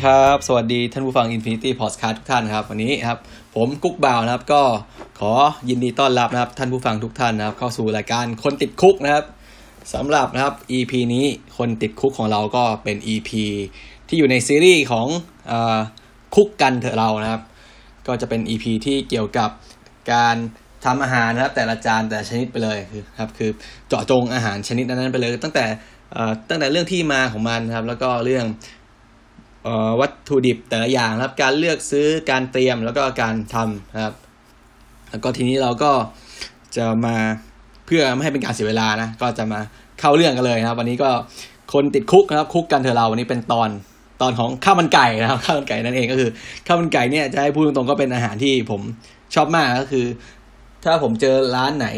ดีครับ สวัสดีท่านผู้ฟัง Infinity Podcast ทุกท่านครับ วันนี้ครับผมกุ๊กบ่าวนะครับ ก็ขอยินดีต้อนรับนะครับ ท่านผู้ฟังทุกท่านนะครับ เข้าสู่รายการคนติดคุกนะครับสำหรับนะครับ EP นี้คนติดคุกของเราก็เป็น EP ที่อยู่ในซีรีส์ของอคุกกันเถอะเรานะครับ ก็จะเป็น EP ที่เกี่ยวกับการทำอาหารนะครับ แต่ละจานแต่ชนิดไปเลยคือครับคือเจาะจงอาหารชนิดนั้นๆไปเลย ตั้งแต่ตั้งแต่เรื่องที่มาของมันนะครับ แล้วก็เรื่อง วัตถุดิบแต่ละอย่างครับการเลือกซื้อการเตรียมแล้วก็การทำนะครับ แล้วก็ทีนี้เราก็จะมาเพื่อไม่ให้เป็นการเสียเวลานะก็จะมาเข้าเรื่องกันเลยนะครับ วันนี้ก็คนติดคุกนะครับ คุกกันเถอะเราวันนี้เป็นตอนตอนของข้าวมันไก่นะครับข้าวมันไก่นั่นเองก็คือข้าวมันไก่เนี่ยจะให้พูดตรงๆก็เป็นอาหารที่ผมชอบมากก็คือ ถ้าผมเจอร้านไหน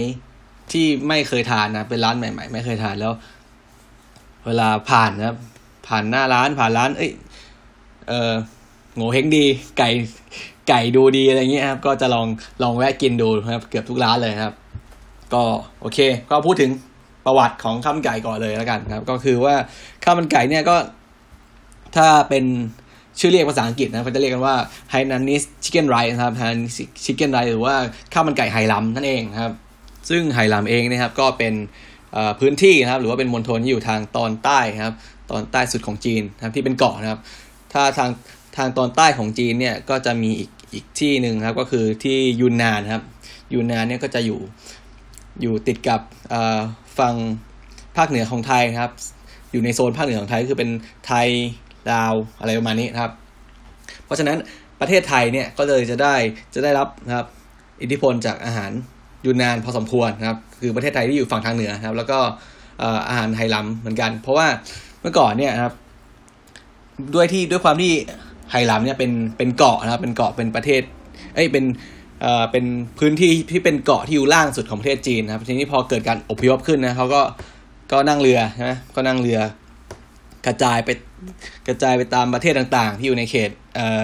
ที่ไม่เคยทานนะเป็นร้านใหม่ ๆ ไม่เคยทานแล้ว เวลาผ่านนะครับผ่านหน้าร้านผ่านร้าน เอ้ย เออโง่เฮงดีไก่ไก่ดูดีอะไรเงี้ยครับ ก็จะลองลองแวะกินดูนะครับ เกือบทุกร้านเลยครับ ก็โอเค ก็พูดถึงประวัติของข้าวมันไก่ก่อนเลยแล้วกันครับ ก็คือว่าข้าวมันไก่เนี่ยก็ถ้าเป็นชื่อเรียกภาษาอังกฤษนะเขาจะเรียกกันว่า Hainanese Chicken Rice นะครับ Hainanese Chicken Rice หรือว่าข้าวมันไก่ไหหลำนั่นเองครับ ซึ่งไหหลำเองนะครับก็เป็นพื้นที่นะครับ หรือว่าเป็นมณฑลที่อยู่ทางตอนใต้นะครับ ตอนใต้สุดของจีนนะครับที่เป็นเกาะนะครับ ถ้าทางทางตอนใต้ของจีนเนี่ยก็จะมีอีกอีกที่หนึ่งครับก็คือที่ยูนนานครับยูนนานเนี่ยก็จะอยู่อยู่ติดกับฝั่งภาคเหนือของไทยนะครับ อยู่ในโซนภาคเหนือของไทยก็คือเป็นไทยลาวอะไรประมาณนี้ครับ เพราะฉะนั้นประเทศไทยเนี่ยก็เลยจะได้จะได้รับนะครับ อิทธิพลจากอาหารยูนนานพอสมควรครับ คือประเทศไทยที่อยู่ฝั่งทางเหนือนะครับ แล้วก็อาหารไทยล้ำเหมือนกัน เพราะว่าเมื่อก่อนเนี่ยครับ ด้วยที่ด้วยความที่ไหหลำเนี่ยเป็นเป็นเกาะนะครับเป็นเกาะเป็นประเทศเอ้ยเป็นเอ่อเป็นพื้นที่ที่เป็นเกาะที่อยู่ล่างสุดของประเทศจีนนะครับทีนี้พอเกิดการอพยพขึ้นนะเขาก็ก็นั่งเรือใช่ไหมก็นั่งเรือกระจายไปกระจายไปตามประเทศต่างๆ ที่อยู่ในเขตเอ่อ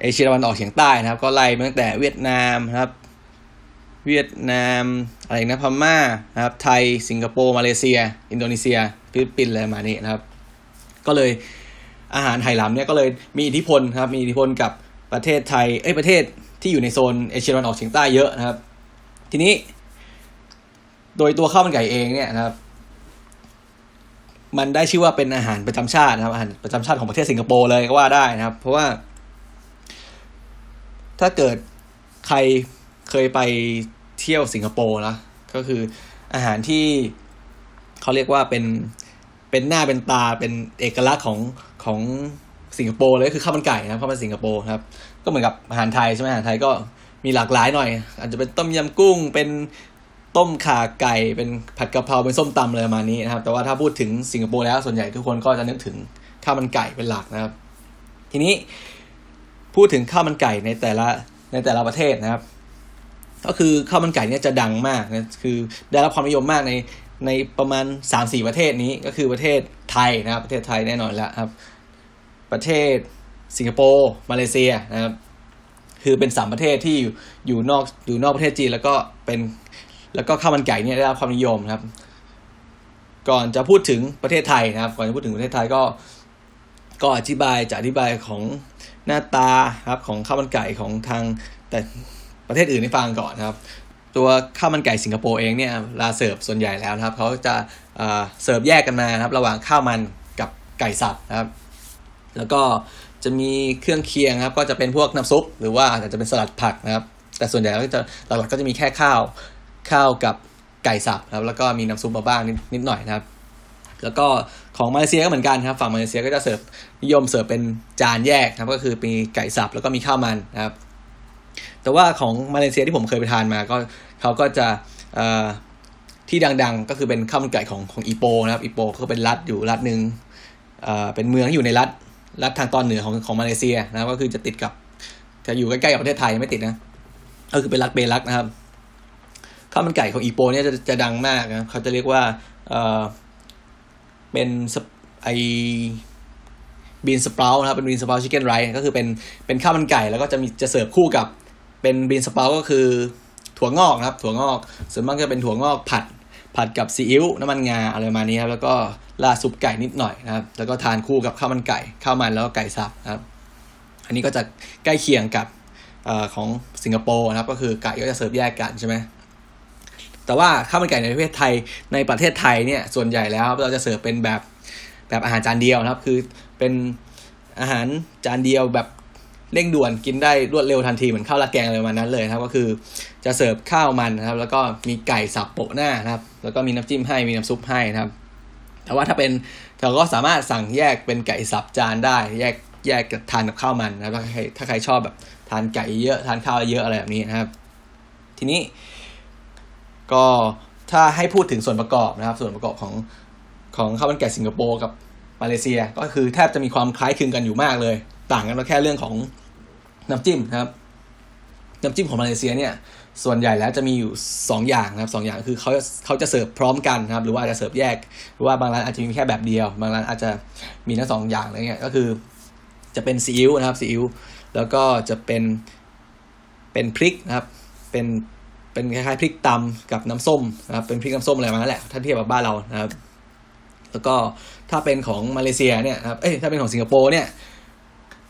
เอเชียตะวันออกเฉียงใต้นะครับ ก็ไล่ตั้งแต่เวียดนามนะครับ เวียดนามอะไรนะพม่านะครับ ไทยสิงคโปร์มาเลเซีย อินโดนีเซียฟิลิปปินส์อะไรมานี้นะครับ ก็เลย อาหารไหหลำเนี่ยก็เลยมีอิทธิพลครับมีอิทธิพลกับประเทศไทยเอ้ยประเทศที่อยู่ในโซนเอเชียตะวันออกเฉียงใต้เยอะนะครับ ทีนี้ โดยตัวข้าวมันไก่เองเนี่ยนะครับ มันได้ชื่อว่าเป็นอาหารประจำชาตินะครับอาหารประจำชาติของประเทศสิงคโปร์เลยก็ว่าได้นะครับ เพราะว่า ถ้าเกิดใครเคยไปเที่ยวสิงคโปร์นะก็คืออาหารที่เขาเรียกว่าเป็นเป็นหน้าเป็นตาเป็นเอกลักษณ์ของ ของสิงคโปร์เลยคือข้าวมันไก่นะครับข้าวมันสิงคโปร์ครับ ก็เหมือนกับอาหารไทยใช่ไหมอาหารไทยก็มีหลากหลายหน่อย อาจจะเป็นต้มยำกุ้งเป็นต้มข่าไก่เป็นผัดกะเพราเป็นส้มตำอะไรประมาณนี้นะครับ แต่ว่าถ้าพูดถึงสิงคโปร์แล้วส่วนใหญ่ทุกคนก็จะนึกถึงข้าวมันไก่เป็นหลักนะครับ ทีนี้พูดถึงข้าวมันไก่ในแต่ละในแต่ละประเทศนะครับ ก็คือข้าวมันไก่เนี่ยจะดังมากนะคือได้รับความนิยมมากใน ในประมาณ3าสี่ประเทศนี้ก็คือประเทศไทยนะครับ ประเทศไทยแน่นอนแล้วครับ ประเทศสิงคโปร์มาเลเซียนะครับคือเป็นสามประเทศที่อยู่อยู่นอกอยู่นอกประเทศจีนแล้วก็เป็นแล้วก็ข้าวมันไก่เนี่ยได้รับความนิยมนะครับ ก่อนจะพูดถึงประเทศไทยนะครับ ก่อนจะพูดถึงประเทศไทยก็ก็อธิบายจะอธิบายของหน้าตาครับของข้าวมันไก่ของทางแต่ประเทศอื่นให้ฟังก่อนนะครับ ตัวข้าวมันไก่สิงคโปร์เองเนี่ยลาเสิร์ฟส่วนใหญ่แล้วนะครับเขาจะเสิร์ฟแยกกันมาครับระหว่างข้าวมันกับไก่สับนะครับ แล้วก็จะมีเครื่องเคียงครับก็จะเป็นพวกน้ำซุป หรือว่าอาจจะเป็นสลัดผักนะครับ แต่ส่วนใหญ่ก็จะหลักๆก็จะมีแค่ข้าวข้าวกับไก่สับนะครับแล้วก็มีน้ำซุปมาบ้างนิดนิดหน่อยนะครับ แล้วก็ของมาเลเซียก็เหมือนกันครับ ฝั่งมาเลเซียก็จะเสิร์ฟนิยมเสิร์ฟเป็นจานแยกครับก็คือมีไก่สับแล้วก็มีข้าวมันนะครับ แต่ว่าของมาเลเซียที่ผมเคยไปทานมาก็เขาก็จะที่ดัง ๆ ก็คือเป็นข้าวมันไก่ของของอีโปนะครับอีโปก็เป็นรัฐอยู่รัฐหนึ่งเป็นเมืองที่อยู่ในรัฐรัฐทางตอนเหนือของของมาเลเซียนะครับก็คือจะติดกับจะอยู่ใกล้ๆกับประเทศไทยไม่ติดนะก็คือเป็นรัฐเบลักนะครับข้าวมันไก่ของอีโปเนี่ยจะจะดังมากนะเขาจะเรียกว่าเออเป็นไอบีนสปราวนะครับเป็นบีนสปราวชิคเก้นไรก็คือเป็นเป็นข้าวมันไก่แล้วก็จะมีจะเสิร์ฟคู่กับ เป็นบีนสปาก็คือถั่วงอกนะครับ ถั่วงอกส่วนมากจะเป็นถั่วงอกผัด ผัดกับซีอิ๊วน้ำมันงาอะไรประมาณนี้ครับแล้วก็ราดซุปไก่นิดหน่อยนะครับ แล้วก็ทานคู่กับข้าวมันไก่ข้าวมันแล้วก็ไก่สับนะครับ อันนี้ก็จะใกล้เคียงกับอของสิงคโปร์นะครับ ก็คือไก่ก็จะเสิร์ฟแยกกันใช่ไหมแต่ว่าข้าวมันไก่ในประเทศไทยในประเทศไทยเนี่ยส่วนใหญ่แล้วเราจะเสิร์ฟเป็นแบบแบบอาหารจานเดียวนะครับ คือเป็นอาหารจานเดียวแบบ เร่งด่วนกินได้รวดเร็วทันทีเหมือนข้าวราแกงอะไรประมาณนั้นเลยครับ ก็คือจะเสิร์ฟข้าวมันนะครับ แล้วก็มีไก่สับโปะหน้านะครับ แล้วก็มีน้ำจิ้มให้มีน้ำซุปให้นะครับ แต่ว่าถ้าเป็นเราก็สามารถสั่งแยกเป็นไก่สับจานได้ แยกแยกทานกับข้าวมันนะครับถ้าใครถ้าใครชอบแบบทานไก่เยอะทานข้าวเยอะอะไรแบบนี้นะครับ ทีนี้ ก็ถ้าให้พูดถึงส่วนประกอบนะครับ ส่วนประกอบของของข้าวมันไก่สิงคโปร์กับมาเลเซีย ก็คือแทบจะมีความคล้ายคลึงกันอยู่มากเลย ต่างกันแค่เรื่องของ น้ำจิ้มนะครับ น้ำจิ้มของมาเลเซียเนี่ย ส่วนใหญ่แล้วจะมีอยู่ 2 อย่างนะครับสอย่างคือเขาเขาจะเสิร์ฟพร้อมกันนะครับ หรือว่าอาจจะเสิร์ฟแยก หรือว่าบางร้านอาจจะมีแค่แบบเดียว บางร้านอาจจะมีทั้งสองอย่างอะไรเงี้ย ก็คือจะเป็นซีอิ๊วนะครับซีอิ๊ว แล้วก็จะเป็นเป็นพริกนะครับ เป็นเป็นคล้ายๆพริกตำกับน้ำส้มนะครับ เป็นพริกน้ำส้มอะไรมาแหละ ถ้าเทียบกับบ้านเรานะครับ แล้วก็ถ้าเป็นของมาเลเซียเนี่ยครับ เอ้ย ถ้าเป็นของสิงคโปร์เนี่ย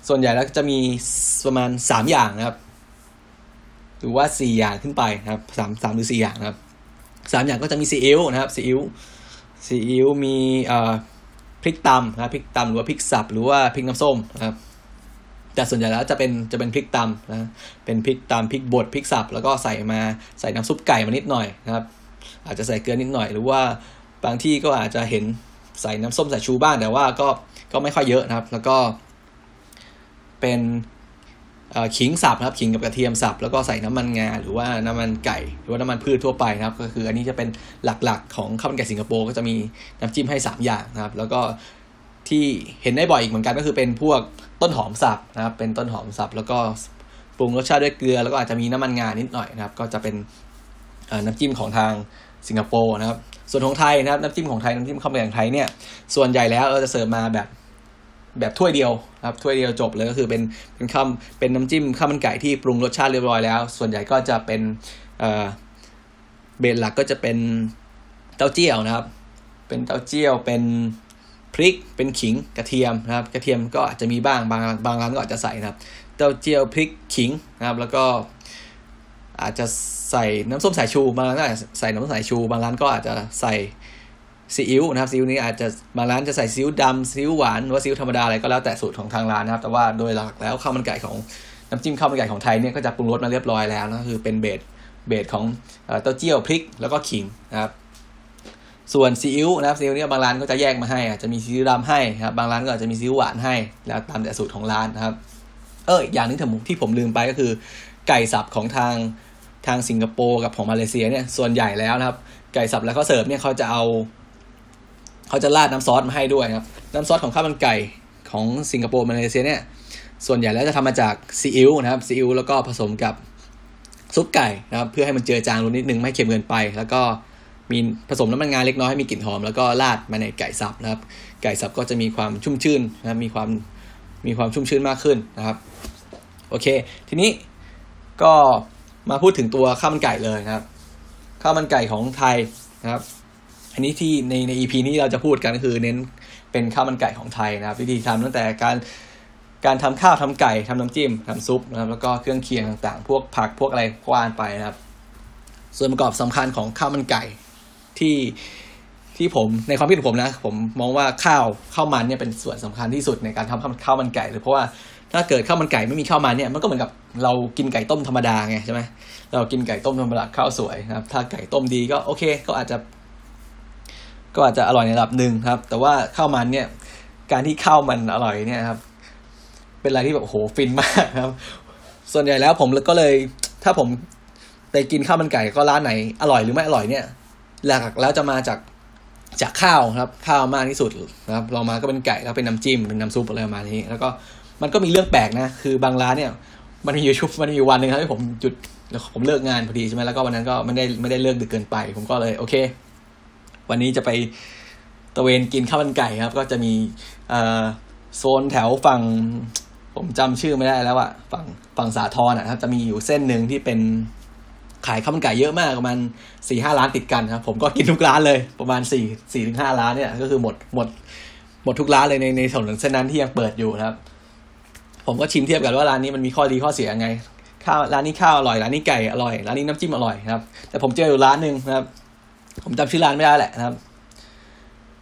ส่วนใหญ่แล้วจะมีประมาณสามอย่างนะครับ หรือว่าสี่อย่างขึ้นไปนะครับสามสามหรือสี่อย่างนะครับสามอย่างก็จะมีซีอิ๊วนะครับซีอิ๊วซีอิ๊วมีเอ่อพริกตำนะครับพริกตำหรือว่าพริกสับหรือว่าพริกน้ำส้มนะครับแต่ส่วนใหญ่แล้วจะเป็นจะเป็นพริกตำนะเป็นพริกตำพริกบดพริกสับแล้วก็ใส่มาใส่น้ำซุปไก่มานิดหน่อยนะครับอาจจะใส่เกลือนิดหน่อย หรือว่าบางที่ก็อาจจะเห็นใส่น้ำส้มสายชูบ้างแต่ว่าก็ก็ไม่ค่อยเยอะนะครับ แล้วก็ เป็นขิงสับนะครับขิงกับกระเทียมสับแล้วก็ใส่น้ำมันงาหรือว่าน้ำมันไก่ หรือว่าน้ำมันพืชทั่วไปนะครับ ก็คืออันนี้จะเป็นหลักๆ ของข้าวมันไก่สิงคโปร์ก็จะมีน้ำจิ้มให้ 3 อย่างนะครับ แล้วก็ที่เห็นได้บ่อยอีกเหมือนกันก็คือเป็นพวกต้นหอมสับนะครับเป็นต้นหอมสับแล้วก็ปรุงรสชาติด้วยเกลือ แล้วก็อาจจะมีน้ำมันงานิดหน่อยนะครับ ก็จะเป็นน้ำจิ้มของทางสิงคโปร์นะครับ ส่วนของไทยนะครับน้ำจิ้มของไทยน้ำจิ้มข้าวมันไก่ไทยเนี่ยส่วนใหญ่แล้วเราจะเสิร์ฟมาแบบ แบบถ้วยเดียวครับถ้วยเดียวจบเลยก็คือเป็นเป็นข้าวเป็นน้ำจิ้มข้าวมันไก่ที่ปรุงรสชาติเรียบร้อยแล้ว ส่วนใหญ่ก็จะเป็นเอ่อเบสหลักก็จะเป็นเต้าเจี้ยวนะครับ เป็นเต้าเจี้ยวเป็นพริกเป็นขิงกระเทียมนะครับ กระเทียมก็อาจจะมีบ้างบางบางร้านก็อาจจะใส่นะครับ เต้าเจี้ยวพริกขิงนะครับ แล้วก็อาจจะใส่น้ำส้มสายชู บางร้านก็อาจจะใส่น้ำส้มสายชู บางร้านก็อาจจะใส่ ซีอิ๊วนะครับซีอิ๊วนี้อาจจะบางร้านจะใส่ซีอิ๊วดำซีอิ๊วหวานหรือว่าซีอิ๊วธรรมดาอะไรก็แล้วแต่สูตรของทางร้านนะครับ แต่ว่าโดยหลักแล้วข้าวมันไก่ของน้ำจิ้มข้าวมันไก่ของไทยเนี่ยก็จะปรุงรสมาเรียบร้อยแล้วนะคือเป็นเบสเบสของเต้าเจี้ยวพริกแล้วก็ขิงนะครับส่วนซีอิ๊วนะครับซีอิ๊วเนี่ยบางร้านก็จะแยกมาให้อาจจะมีซีอิ๊วดำให้ครับบางร้านก็อาจจะมีซีอิ๊วหวานให้ แล้วตามแต่สูตรของร้านนะครับ เอออย่างนึงที่ผมลืมไปก็คือ ไก่สับของทางทางสิงคโปร์กับของมาเลเซียเนี่ยส่วนใหญ่แล้วนะครับ ไก่สับแล้วเขาเสิร์ฟเนี่ยเขาจะเอา เขาจะราดน้ำซอสมาให้ด้วยครับน้ำซอสของข้าวมันไก่ของสิงคโปร์มาเลเซียเนี่ยส่วนใหญ่แล้วจะทำมาจากซีอิ๊วนะครับซีอิ๊วแล้วก็ผสมกับซุปไก่นะครับเพื่อให้มันเจือจางลงนิดนึงไม่เค็มเกินไป แล้วก็มีผสมน้ำมันงาเล็กน้อยให้มีกลิ่นหอมแล้วก็ราดมาในไก่สับนะครับ ไก่สับก็จะมีความชุ่มชื่นนะมีความมีความชุ่มชื่นมากขึ้นนะครับโอเค ทีนี้ก็มาพูดถึงตัวข้าวมันไก่เลยนะครับข้าวมันไก่ของไทยนะครับ อันนี้ที่ในใน EP นี้เราจะพูดกันก็คือเน้นเป็นข้าวมันไก่ของไทยนะครับ วิธีทำตั้งแต่การการทำข้าวทำไก่ทำน้ำจิ้มทำซุปนะครับ แล้วก็เครื่องเคียงต่างๆ พวกผักพวกอะไรกวานไปนะครับ ส่วนประกอบสำคัญของข้าวมันไก่ที่ที่ผมในความคิดของผมนะ ผมมองว่าข้าวข้าวมันเนี่ยเป็นส่วนสำคัญที่สุดในการทำข้าวมันไก่เลยเพราะว่าถ้าเกิดข้าวมันไก่ไม่มีข้าวมันเนี่ยมันก็เหมือนกับเรากินไก่ต้มธรรมดาไงใช่ไหมเรากินไก่ต้มธรรมดาข้าวสวยนะครับ ถ้าไก่ต้มดีก็โอเค ก็อาจจะ ก็อาจจะอร่อยในระดับหนึ่งครับ แต่ว่าข้าวมันเนี่ยการที่ข้าวมันอร่อยเนี่ยครับ เป็นอะไรที่แบบโหฟินมากครับ ส่วนใหญ่แล้วผมก็เลยถ้าผมไปกินข้าวมันไก่ก็ร้านไหนอร่อยหรือไม่อร่อยเนี่ย หลักแล้วจะมาจากจากข้าวครับ ข้าวมากที่สุดนะครับลองมาก็เป็นไก่แล้วเป็นน้ำจิ้มเป็นน้ำซุปอะไรประมาณนี้ แล้วก็มันก็มีเรื่องแปลกนะ คือบางร้านเนี่ย มันมีอยู่ชุบมันมีอยู่วันหนึ่งครับที่ผมหยุดแล้วผมเลิกงานพอดีใช่ไหมแล้วก็วันนั้นก็ไม่ได้ไม่ได้เลิกดึกเกินไป ผมก็เลยโอเค วันนี้จะไปตะเวนกินข้าวมันไก่ครับ ก็จะมีโซนแถวฝั่ง ผมจำชื่อไม่ได้แล้วอะฝั่งฝั่งสาทรนะครับ จะมีอยู่เส้นหนึ่งที่เป็นขายข้าวมันไก่เยอะมากประมาณสี่ห้าร้านติดกันครับ ผมก็กินทุกร้านเลยประมาณสี่สี่ถึงห้าร้านเนี่ย ก็คือหมดหมดหมดทุกร้านเลยในในถนนเส้นนั้นที่ยังเปิดอยู่ครับ ผมก็ชิมเทียบกันว่าร้านนี้มันมีข้อดีข้อเสียยังไงข้าวร้านนี้ข้าวอร่อยร้านนี้ไก่อร่อยร้านนี้น้ำจิ้มอร่อยนะครับ แต่ผมเจออยู่ร้านหนึ่งนะครับ ผมจำชื่อร้านไม่ได้แหละนะครับ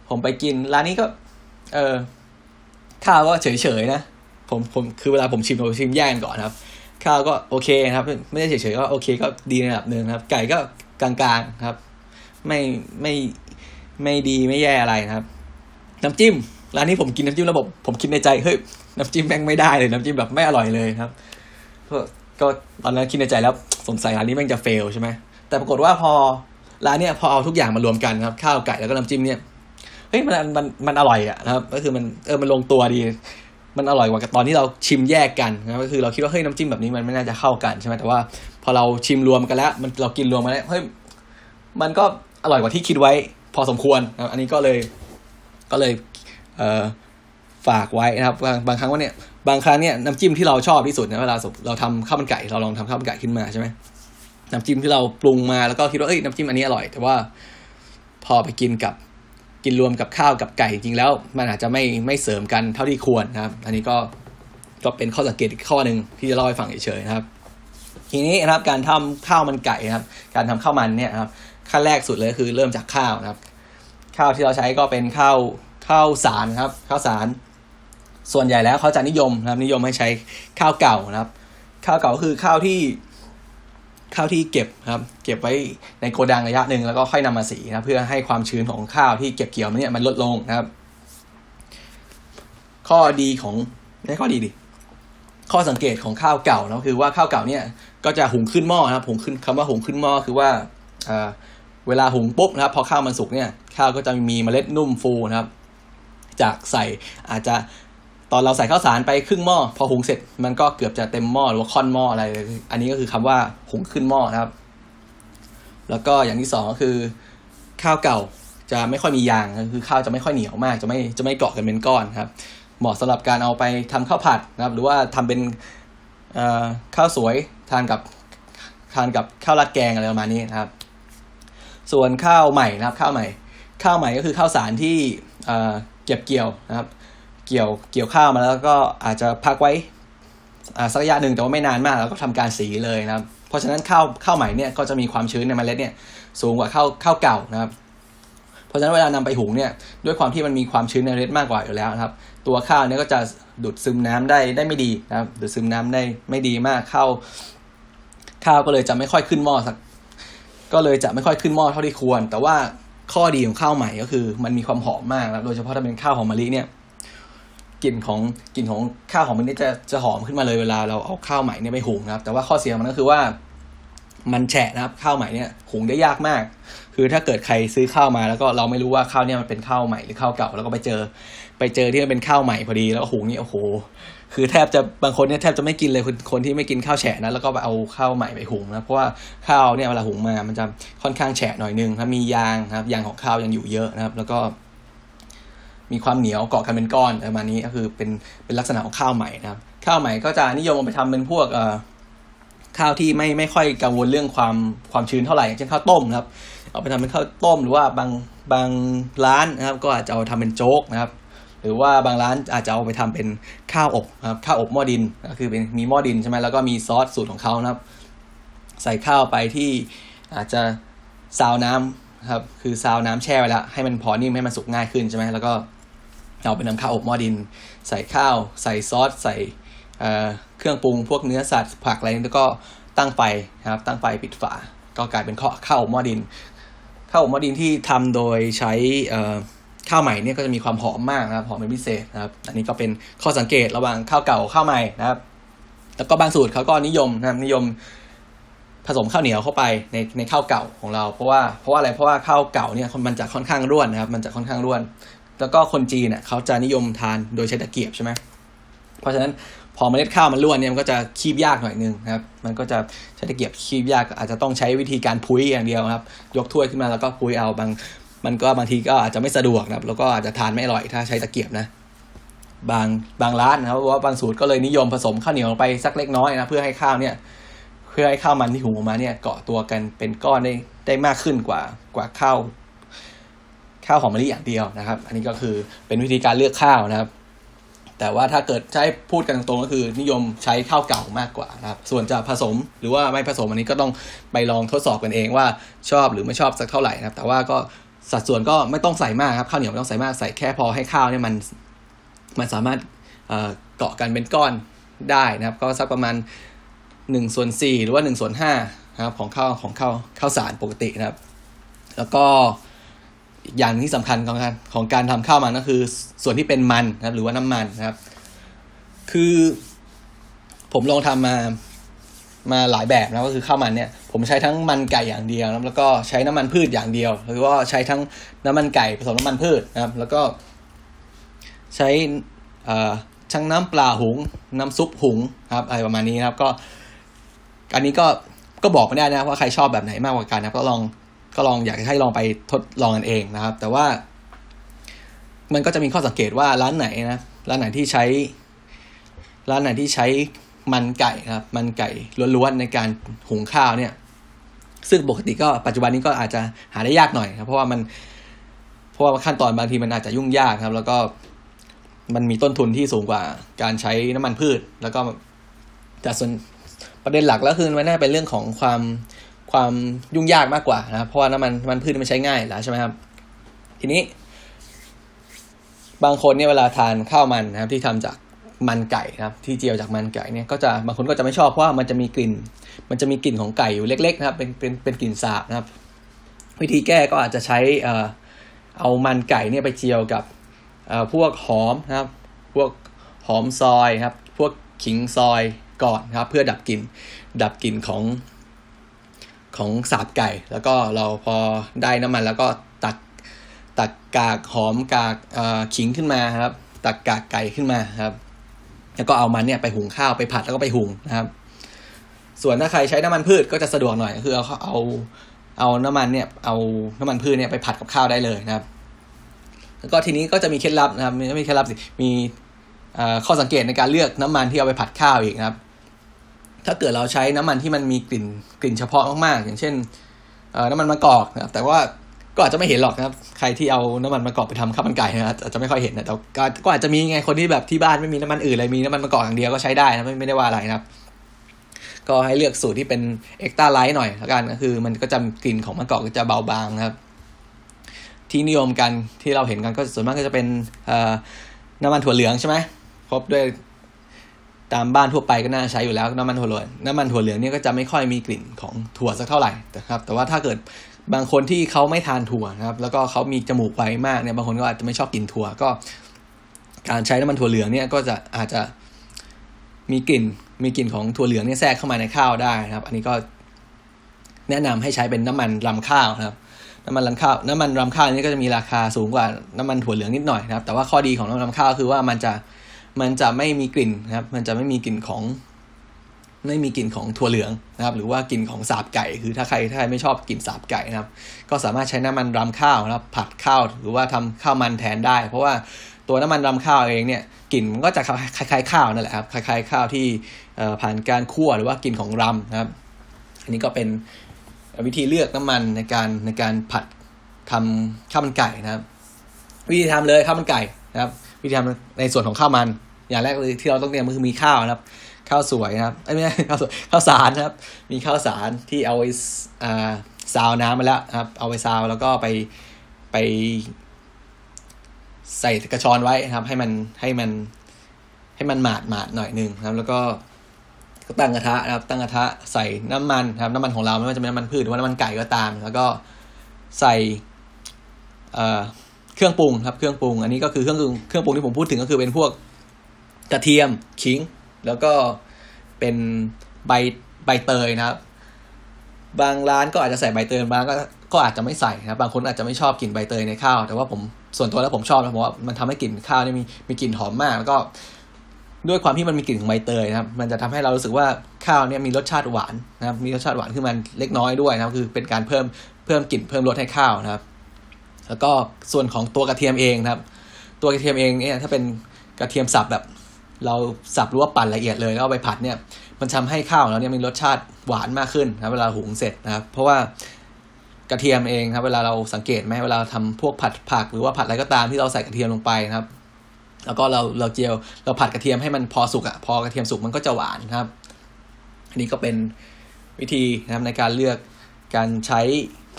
ผมไปกินร้านนี้ก็ เออข้าวก็เฉยๆนะผมผมคือเวลาผมชิมผมชิมแย่งก่อนครับ ข้าวก็โอเคครับ ไม่ได้เฉยๆก็โอเคก็ดีในระดับหนึ่งครับ ไก่ก็กลางๆครับ ไม่ไม่ไม่ดีไม่แย่อะไรนะครับ น้ำจิ้มร้านนี้ผมกินน้ำจิ้มระบบ ผมคิดในใจเฮ้ยน้ำจิ้มแม่งไม่ได้เลยน้ำจิ้มแบบไม่อร่อยเลยครับก็ก็ตอนนั้นคิดในใจแล้วสงสัยร้านนี้แม่งจะเฟลใช่ไหมแต่ปรากฏว่าพอ ร้านเนี้ยพอเอาทุกอย่างมารวมกันครับ ข้าวไก่แล้วก็น้ำจิ้มเนี่ยเฮ้ยมันมันมันอร่อยอะนะครับก็คือมันเออมันลงตัวดี มันอร่อยกว่าตอนที่เราชิมแยกกันนะก็คือเราคิดว่าเฮ้ยน้ำจิ้มแบบนี้มันไม่น่าจะเข้ากันใช่ไหมแต่ว่า พอเราชิมรวมกันแล้ว มันเรากินรวมกันแล้วเฮ้ยมันก็อร่อยกว่าที่คิดไว้ พอสมควรนะอันนี้ก็เลยก็เลยเอ่อฝากไว้นะครับบางบางครั้งว่าเนี่ยบางครั้งเนี่ยน้ำจิ้มที่เราชอบที่สุดนะเวลาเราทำข้าวมันไก่เราลองทำข้าวมันไก่ขึ้นมาใช่ไหม น้ำจิ้มที่เราปรุงมาแล้วก็คิดว่าเอ้ยน้ำจิ้มอันนี้อร่อย แต่ว่าพอไปกินกับกินรวมกับข้าวกับไก่จริงแล้ว มันอาจจะไม่ไม่เสริมกันเท่าที่ควรนะครับ อันนี้ก็ก็เป็นข้อสังเกตอีกข้อหนึ่งที่จะเล่าให้ฟังเฉยๆนะครับ ทีนี้นะครับการทำข้าวมันไก่นะครับ การทำข้าวมันเนี่ยครับขั้นแรกสุดเลยคือเริ่มจากข้าวนะครับ ข้าวที่เราใช้ก็เป็นข้าวข้าวสารครับ ข้าวสาร ส่วนใหญ่แล้วเขาจะนิยมนะครับ นิยมให้ใช้ข้าวเก่านะครับ ข้าวเก่าคือข้าวที่ ข้าวที่เก็บครับ เก็บไว้ในโกดังระยะหนึ่งแล้วก็ค่อยนำมาสีนะเพื่อให้ความชื้นของข้าวที่เก็บเกี่ยวมันเนี่ยมันลดลงนะครับ ข้อดีของไม่ข้อดีดิข้อสังเกตของข้าวเก่านะคือว่าข้าวเก่าเนี่ย ก็จะหุงขึ้นหม้อนะครับหุงขึ้นคำว่าหุงขึ้นหม้อคือว่าอ่าเวลาหุงปุ๊บนะครับ พอข้าวมันสุกเนี่ย ข้าวก็จะมีเมล็ดนุ่มฟูนะครับ จากใส่อาจจะ ตอนเราใส่ข้าวสารไปครึ่งหม้อพอหุงเสร็จมันก็เกือบจะเต็มหม้อหรือว่าค่อนหม้ออะไร อันนี้ก็คือคำว่าหุงขึ้นหม้อนะครับ แล้วก็อย่างที่สองก็คือ ข้าวเก่าจะไม่ค่อยมียางคือข้าวจะไม่ค่อยเหนียวมากจะไม่จะไม่เกาะกันเป็นก้อนครับ เหมาะสำหรับการเอาไปทำข้าวผัดนะครับ หรือว่าทำเป็นข้าวสวยทานกับทานกับข้าวราดแกงอะไรประมาณนี้นะครับ ส่วนข้าวใหม่นะครับ ข้าวใหม่ ข้าวใหม่ก็คือข้าวสารที่เก็บเกี่ยวนะครับ เกี่ยวเกี่ยวข้าวมาแล้วก็อาจจะพักไว้สักระยะหนึ่งแต่ว่าไม่นานมากแล้วก็ทำการสีเลยนะครับ เพราะฉะนั้นข้าวข้าวใหม่เนี่ยก็จะมีความชื้นในเมล็ดเนี่ยสูงกว่าข้าวข้าวเก่านะครับ เพราะฉะนั้นเวลานำไปหุงเนี่ยด้วยความที่มันมีความชื้นในเมล็ดมากกว่าอยู่แล้วนะครับ ตัวข้าวเนี่ยก็จะดูดซึมน้ำได้ได้ไม่ดีนะครับดูดซึมน้ำได้ไม่ดีมากข้าวข้าวก็เลยจะไม่ค่อยขึ้นหม้อสักก็เลยจะไม่ค่อยขึ้นหม้อเท่าที่ควร แต่ว่าข้อดีของข้าวใหม่ก็คือ มันมีความหอมมากนะโดยเฉพาะถ้าเป็นข้าวหอมมะลิเนี่ย กลิ่นของกลิ่นของข้าวหอมมะลิจะจะหอมขึ้นมาเลยเวลาเราเอาข้าวใหม่เนี่ยไปหุงนะครับ แต่ว่าข้อเสียมันก็คือว่ามันแฉะนะครับข้าวใหม่เนี่ยหุงได้ยากมาก คือถ้าเกิดใครซื้อข้าวมาแล้วก็เราไม่รู้ว่าข้าวเนี่ยมันเป็นข้าวใหม่หรือข้าวเก่าแล้วก็ไปเจอ ไปเจอที่มันเป็นข้าวใหม่พอดีแล้วหุงนี่โอ้โห คือแทบจะบางคนเนี่ยแทบจะไม่กินเลยคนคนที่ไม่กินข้าวแฉะนะแล้วก็ไปเอาข้าวใหม่ไปหุงนะเพราะว่าข้าวเนี่ยเวลาหุงมามันจะค่อนข้างแฉะหน่อยนึงครับมียางครับยางของข้าวยังอยู่เยอะนะครับ แล้วก็ มีความเหนียวเกาะกันเป็นก้อนประมาณนี้ก็คือเป็นเป็นลักษณะของข้าวใหม่นะครับ ข้าวใหม่ก็จะนิยมเอาไปทำเป็นพวกเอ่อข้าวที่ไม่ไม่ค่อยกังวลเรื่องความความชื้นเท่าไหร่เช่นข้าวต้มครับ เอาไปทำเป็นข้าวต้ม หรือว่าบางบางร้านนะครับ ก็อาจจะเอาทำเป็นโจ๊กนะครับ หรือว่าบางร้านอาจจะเอาไปทำเป็นข้าวอบนะครับข้าวอบหม้อดินก็คือเป็นมีหม้อดินใช่ไหมแล้วก็มีซอสสูตรของเขานะครับ ใส่ข้าวไปที่อาจจะซาวน้ำ ครับ คือซาวน้ำแช่ไว้แล้วให้มันพอนิ่มให้มันสุกง่ายขึ้นใช่ไหมแล้วก็เอาไปนำข้าวอบหม้อดิน ใส่ข้าว ใส่ซอส ใส่เครื่องปรุงพวกเนื้อสัตว์ผักอะไรแล้วก็ตั้งไฟครับ ตั้งไฟปิดฝา ก็กลายเป็นข้าวข้าวอบหม้อดินข้าวอบหม้อดินที่ทำโดยใช้เอ่อข้าวใหม่เนี่ยก็จะมีความหอมมากนะครับหอมเป็นพิเศษนะครับ อันนี้ก็เป็นข้อสังเกตระหว่างข้าวเก่าข้าวใหม่นะครับ แล้วก็บางสูตรเขาก็นิยมนะครับนิยม ผสมข้าวเหนียวเข้าไปในในข้าวเก่าของเรา เพราะว่าเพราะว่าอะไรเพราะว่าข้าวเก่าเนี่ยมันจะค่อนข้างร่วนนะครับ มันจะค่อนข้างร่วน แล้วก็คนจีนเนี่ยเขาจะนิยมทานโดยใช้ตะเกียบใช่ไหมเพราะฉะนั้นพอเมล็ดข้าวมันร่วนเนี่ยมันก็จะคีบยากหน่อยนึงนะครับ มันก็จะใช้ตะเกียบคีบยากอาจจะต้องใช้วิธีการพุ้ยอย่างเดียวนะครับ ยกถ้วยขึ้นมาแล้วก็พุ้ยเอาบาง มันก็บางทีก็อาจจะไม่สะดวกนะครับแล้วก็อาจจะทานไม่อร่อยถ้าใช้ตะเกียบนะบางบางร้านนะครับเพราะว่าบางสูตรก็เลยนิยมผสมข้าวเหนียวลงไปสักเล็กน้อยนะเพื่อให้ข้าวเนี่ย พื่อให้ข้าวมันที่หุงออกมาเนี่ยเกาะตัวกันเป็นก้อนได้ได้มากขึ้นกว่ากว่าข้าวข้าวหอมมะลิอย่างเดียวนะครับ อันนี้ก็คือเป็นวิธีการเลือกข้าวนะครับ แต่ว่าถ้าเกิดใช้พูดกันตรงก็คือนิยมใช้ข้าวเก่ามากกว่านะครับ ส่วนจะผสมหรือว่าไม่ผสมอันนี้ก็ต้องไปลองทดสอบกันเองว่าชอบหรือไม่ชอบสักเท่าไหร่นะครับ แต่ว่าก็สัดส่วนก็ไม่ต้องใส่มากครับข้าวเหนียวไม่ต้องใส่มากใส่แค่พอให้ข้าวเนี่ยมันมันสามารถเอ่อเกาะกันเป็นก้อนได้นะครับ ก็สักประมาณ หนึ่งส่วนสี่หรือว่าหนึ่งส่วนห้านะครับของข้าวของข้าวข้าวสารปกตินะครับ แล้วก็อีกอย่างที่สำคัญของการของการทำข้าวมันก็คือส่วนที่เป็นมันนะครับหรือว่าน้ำมันนะครับ คือผมลองทำมามาหลายแบบนะก็คือข้าวมันเนี่ยผมใช้ทั้งมันไก่อย่างเดียวนะแล้วก็ใช้น้ำมันพืชอย่างเดียว หรือว่าใช้ทั้งน้ำมันไก่ผสมน้ำมันพืชนะครับ แล้วก็ใช้ช่างน้ำปลาหุงน้ำซุปหุงครับอะไรประมาณนี้นะครับ ก็ อันนี้ก็ก็บอกไม่ได้นะว่าใครชอบแบบไหนมากกว่ากันนะก็ลองก็ลองอยากให้ลองไปทดลองกันเองนะครับ แต่ว่า มันก็จะมีข้อสังเกตว่าร้านไหนนะร้านไหนที่ใช้ ร้านไหนที่ใช้มันไก่ครับ มันไก่ล้วนๆในการหุงข้าวเนี่ย ซึ่งปกติก็ปัจจุบันนี้ก็อาจจะหาได้ยากหน่อยครับเพราะว่ามันเพราะว่าขั้นตอนบางทีมันอาจจะยุ่งยากครับ แล้วก็มันมีต้นทุนที่สูงกว่าการใช้น้ำมันพืช แล้วก็แต่ส่วน ประเด็นหลักแล้วคือมันน่าเป็นเรื่องของความความยุ่งยากมากกว่านะครับเพราะว่าน้ำมันมันพืชมันใช้ง่ายแล้วใช่ไหมครับ ทีนี้ บางคนเนี่ยเวลาทานข้าวมันนะครับ ที่ทำจากมันไก่นะครับ ที่เจียวจากมันไก่เนี่ยก็จะบางคนก็จะไม่ชอบเพราะว่ามันจะมีกลิ่น มันจะมีกลิ่นของไก่อยู่เล็ก ๆ นะครับ เป็นเป็นเป็นกลิ่นสาบนะครับ วิธีแก้ก็อาจจะใช้เอ่อเอามันไก่เนี่ยไปเจียวกับพวกหอมนะครับ พวกหอมซอยครับ พวกขิงซอย ก่อนครับ เพื่อดับกลิ่นดับกลิ่นของของสาบไก่ แล้วก็เราพอได้น้ำมันแล้วก็ตักตักกากหอมกากขิงขึ้นมาครับ ตักกากไก่ขึ้นมาครับ แล้วก็เอามันเนี่ยไปหุงข้าวไปผัดแล้วก็ไปหุงนะครับ ส่วนถ้าใครใช้น้ำมันพืชก็จะสะดวกหน่อยคือเอาเอาเอาน้ำมันเนี่ยเอาน้ำมันพืชเนี่ยไปผัดกับข้าวได้เลยนะครับ แล้วก็ทีนี้ก็จะมีเคล็ดลับนะครับไม่มีเคล็ดลับสิมี ข้อสังเกตในการเลือกน้ำมันที่เอาไปผัดข้าวอีกนะครับ ถ้าเกิดเราใช้น้ำมันที่มันมีกลิ่นกลิ่นเฉพาะมากๆ อย่างเช่นน้ำมันมะกอกนะครับ แต่ว่าก็อาจจะไม่เห็นหรอกนะครับ ใครที่เอาน้ำมันมะกอกไปทำข้าวมันไก่นะอาจจะไม่ค่อยเห็นนะแต่ก็อาจจะมีไงคนที่แบบที่บ้านไม่มีน้ำมันอื่นเลยมีน้ำมันมะกอกอย่างเดียวก็ใช้ได้นะไม่ไม่ได้ว่าอะไรนะครับ ก็ให้เลือกสูตรที่เป็น extra light หน่อยแล้วกันก็คือ มันก็จะกลิ่นของมะกอกก็จะเบาบางนะครับ ที่นิยมกันที่เราเห็นกันก็ส่วนมากก็จะเป็นน้ำมันถั่วเหลืองใช่ไหม พบด้วยตามบ้านทั่วไปก็น่าใช้อยู่แล้วน้ำมันถั่วเหลืองน้ำมันถั่วเหลืองเนี่ยก็จะไม่ค่อยมีกลิ่นของถั่วสักเท่าไหร่นะครับ แต่ว่าถ้าเกิดบางคนที่เขาไม่ทานถั่วนะครับ แล้วก็เขามีจมูกไวมากเนี่ยบางคนก็อาจจะไม่ชอบกินถั่วก็ การใช้น้ำมันถั่วเหลืองเนี่ยก็จะอาจจะมีกลิ่นมีกลิ่นของถั่วเหลืองเนี่ยแทรกเข้ามาในข้าวได้นะครับ อันนี้ก็แนะนำให้ใช้เป็นน้ำมันลำข้าวนะครับ น้ำมันรำข้าวน้ำมันรำข้าวนี่ก็จะมีราคาสูงกว่าน้ำมันถั่วเหลืองนิดหน่อยนะครับ แต่ว่าข้อดีของน้ำมันรำข้าวคือว่ามันจะ มันจะไม่มีกลิ่นนะครับ มันจะไม่มีกลิ่นของ ไม่มีกลิ่นของถั่วเหลืองนะครับ หรือว่ากลิ่นของสาบไก่ คือถ้าใครถ้าใครไม่ชอบกลิ่นสาบไก่นะครับ ก็สามารถใช้น้ำมันรำข้าวนะครับ ผัดข้าวหรือว่าทำข้าวมันแทนได้ เพราะว่าตัวน้ำมันรำข้าวเองเนี่ยกลิ่นมันก็จะคล้ายๆข้าวนั่นแหละครับ คล้ายๆข้าวที่ผ่านการคั่วหรือว่ากลิ่นของรำนะครับ อันนี้ก็เป็นวิธีเลือกน้ำมันในการในการผัดทำข้าวมันไก่นะครับ วิธีทำเลยข้าวมันไก่นะครับ วิธีทำในส่วนของข้าวมัน อย่างแรกเลยที่เราต้องเตรียมก็คือมีข้าวนะครับ ข้าวสวยนะครับไม่ใช่ข้าวสวยข้าวสารนะครับ มีข้าวสารที่เอาไว้อ่าซาวน้ำมาแล้วครับ เอาไปซาวแล้วก็ไปไป ใส่กระชอนไว้นะครับ ให้มันให้มันให้มันหมาดหมาดหน่อยนึงนะครับ แล้วก็ก็ตั้งกระทะนะครับ ตั้งกระทะใส่น้ำมันครับ น้ำมันของเราไม่ว่าจะเป็นน้ำมันพืชหรือว่าน้ำมันไก่ก็ตาม แล้วก็ใส่เเครื่องปรุงครับเครื่องปรุง อันนี้ก็คือเครื่องเครื่องปรุงที่ผมพูดถึงก็คือเป็นพวกกระเทียมขิง แล้วก็เป็นใบใบเตยนะครับ บางร้านก็อาจจะใส่ใบเตยบางก็ก็อาจจะไม่ใส่นะครับบางคนอาจจะไม่ชอบกลิ่นใบเตยในข้าว แต่ว่าผมส่วนตัวแล้วผมชอบนะเพราะว่ามันทำให้กลิ่นข้าวนี่มีมีกลิ่นหอมมาก แล้วก็ด้วยความที่มันมีกลิ่นของใบเตยนะครับ มันจะทำให้เรารู้สึกว่าข้าวเนี่ยมีรสชาติหวานนะครับ มีรสชาติหวานขึ้นมาเล็กน้อยด้วยนะครับ คือเป็นการเพิ่มเพิ่มกลิ่นเพิ่มรสให้ข้าวนะครับ แล้วก็ส่วนของตัวกระเทียมเองครับ ตัวกระเทียมเองเนี่ยถ้าเป็นกระเทียมสับแบบ เราสับหรือว่าปั่นละเอียดเลยแล้วเอาไปผัดเนี่ย มันทำให้ข้าวเราเนี่ยมีรสชาติหวานมากขึ้นนะเวลาหุงเสร็จนะครับ เพราะว่ากระเทียมเองครับเวลาเราสังเกตไหมเวลาทำพวกผัดผักหรือว่าผัดอะไรก็ตามที่เราใส่กระเทียมลงไปนะครับ แล้วก็เราเราเจียวเราผัดกระเทียมให้มันพอสุกอะพอกระเทียมสุกมันก็จะหวานครับ อันนี้ก็เป็นวิธีนะครับในการเลือกการใช้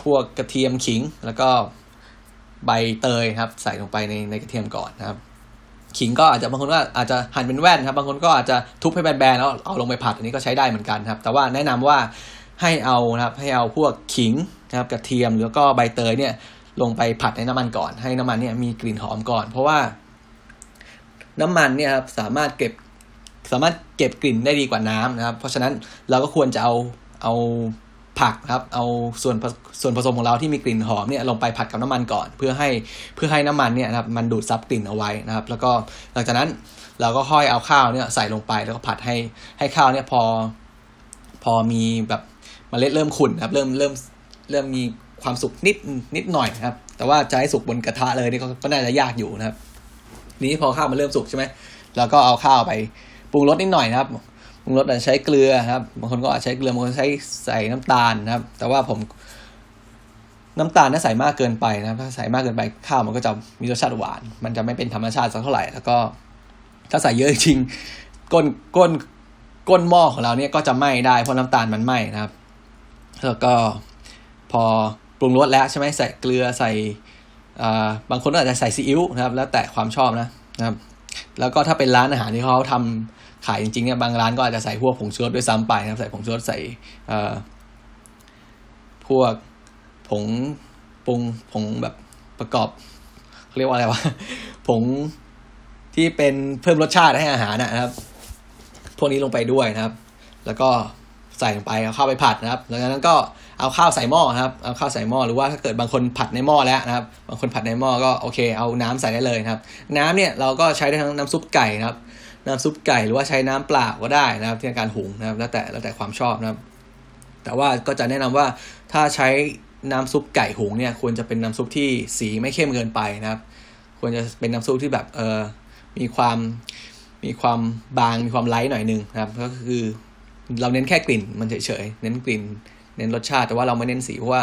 พวกกระเทียมขิงแล้วก็ ใบเตยครับ ใส่ลงไปในในกระเทียมก่อนนะครับ ขิงก็อาจจะบางคนก็อาจจะหั่นเป็นแว่นครับ บางคนก็อาจจะทุบให้แบนๆแล้วเอาลงไปผัดอันนี้ก็ใช้ได้เหมือนกันครับ แต่ว่าแนะนำว่าให้เอานะครับให้เอาพวกขิงนะครับกระเทียมแล้วก็ใบเตยเนี่ยลงไปผัดในน้ำมันก่อน ให้น้ำมันเนี่ยมีกลิ่นหอมก่อน เพราะว่า น้ำมันเนี่ยครับสามารถเก็บสามารถเก็บกลิ่นได้ดีกว่าน้ำนะครับ เพราะฉะนั้นเราก็ควรจะเอาเอา ผักครับเอาส่วนส่วนผสมของเราที่มีกลิ่นหอมเนี่ยลงไปผัดกับน้ำมันก่อน เพื่อให้เพื่อให้น้ำมันเนี่ยนะครับมันดูดซับกลิ่นเอาไว้นะครับ แล้วก็หลังจากนั้นเราก็ค่อยเอาข้าวเนี่ยใส่ลงไปแล้วก็ผัดให้ให้ข้าวเนี่ยพอพอมีแบบเมล็ดเริ่มขุ่นครับเริ่มเริ่มเริ่มมีความสุกนิดนิดหน่อยครับ แต่ว่าจะให้สุกบนกระทะเลยนี่ก็น่าจะยากอยู่นะครับ นี้พอข้าวมันเริ่มสุกใช่ไหมเราก็เอาข้าวไปปรุงรสนิดหน่อยนะครับ ปรุงรสอาจจะใช้เกลือครับบางคนก็อาจใช้เกลือบางคนใช้ใส่น้ำตาลนะครับ แต่ว่าผมน้ำตาลถ้าใส่มากเกินไปนะครับ ถ้าใส่มากเกินไปข้าวมันก็จะมีรสชาติหวาน มันจะไม่เป็นธรรมชาติสักเท่าไหร่ แล้วก็ถ้าใส่เยอะจริงก้นก้นก้นหม้อของเราเนี่ยก็จะไหม้ได้เพราะน้ำตาลมันไหม้นะครับ แล้วก็พอปรุงรสแล้วใช่ไหมใส่เกลือใส่บางคนก็อาจจะใส่ซีอิ๊วนะครับ แล้วแต่ความชอบนะนะครับ แล้วก็ถ้าเป็นร้านอาหารที่เขาทำ ขายจริงๆเนี่ยบางร้านก็อาจจะใส่พวกผงชูรสด้วยซ้ำไปนะครับ ใส่ผงชูรสใส่พวกผงปรุงผงแบบประกอบเขาเรียกว่าอะไรวะผงที่เป็นเพิ่มรสชาติให้อาหารนะครับ พวกนี้ลงไปด้วยนะครับ แล้วก็ใส่ลงไปเอาเข้าไปผัดนะครับหลังจากนั้นก็เอาข้าวใส่หม้อครับ เอาข้าวใส่หม้อหรือว่าถ้าเกิดบางคนผัดในหม้อแล้วนะครับ บางคนผัดในหม้อก็โอเค เอาน้ำใส่ได้เลยนะครับ น้ำเนี่ยเราก็ใช้ได้ทั้งน้ำซุปไก่นะครับ น้ำซุปไก่หรือว่าใช้น้ำเปล่าก็ได้นะครับที่การหุงนะครับแล้วแต่แล้วแต่ความชอบนะครับ แต่ว่าก็จะแนะนำว่าถ้าใช้น้ำซุปไก่หุงเนี่ยควรจะเป็นน้ำซุปที่สีไม่เข้มเกินไปนะครับ ควรจะเป็นน้ำซุปที่แบบเออมีความมีความบางมีความไลท์หน่อยนึงนะครับ ก็คือเราเน้นแค่กลิ่นมันเฉยๆเน้นกลิ่น เน้นรสชาติแต่ว่าเราไม่เน้นสีเพราะว่า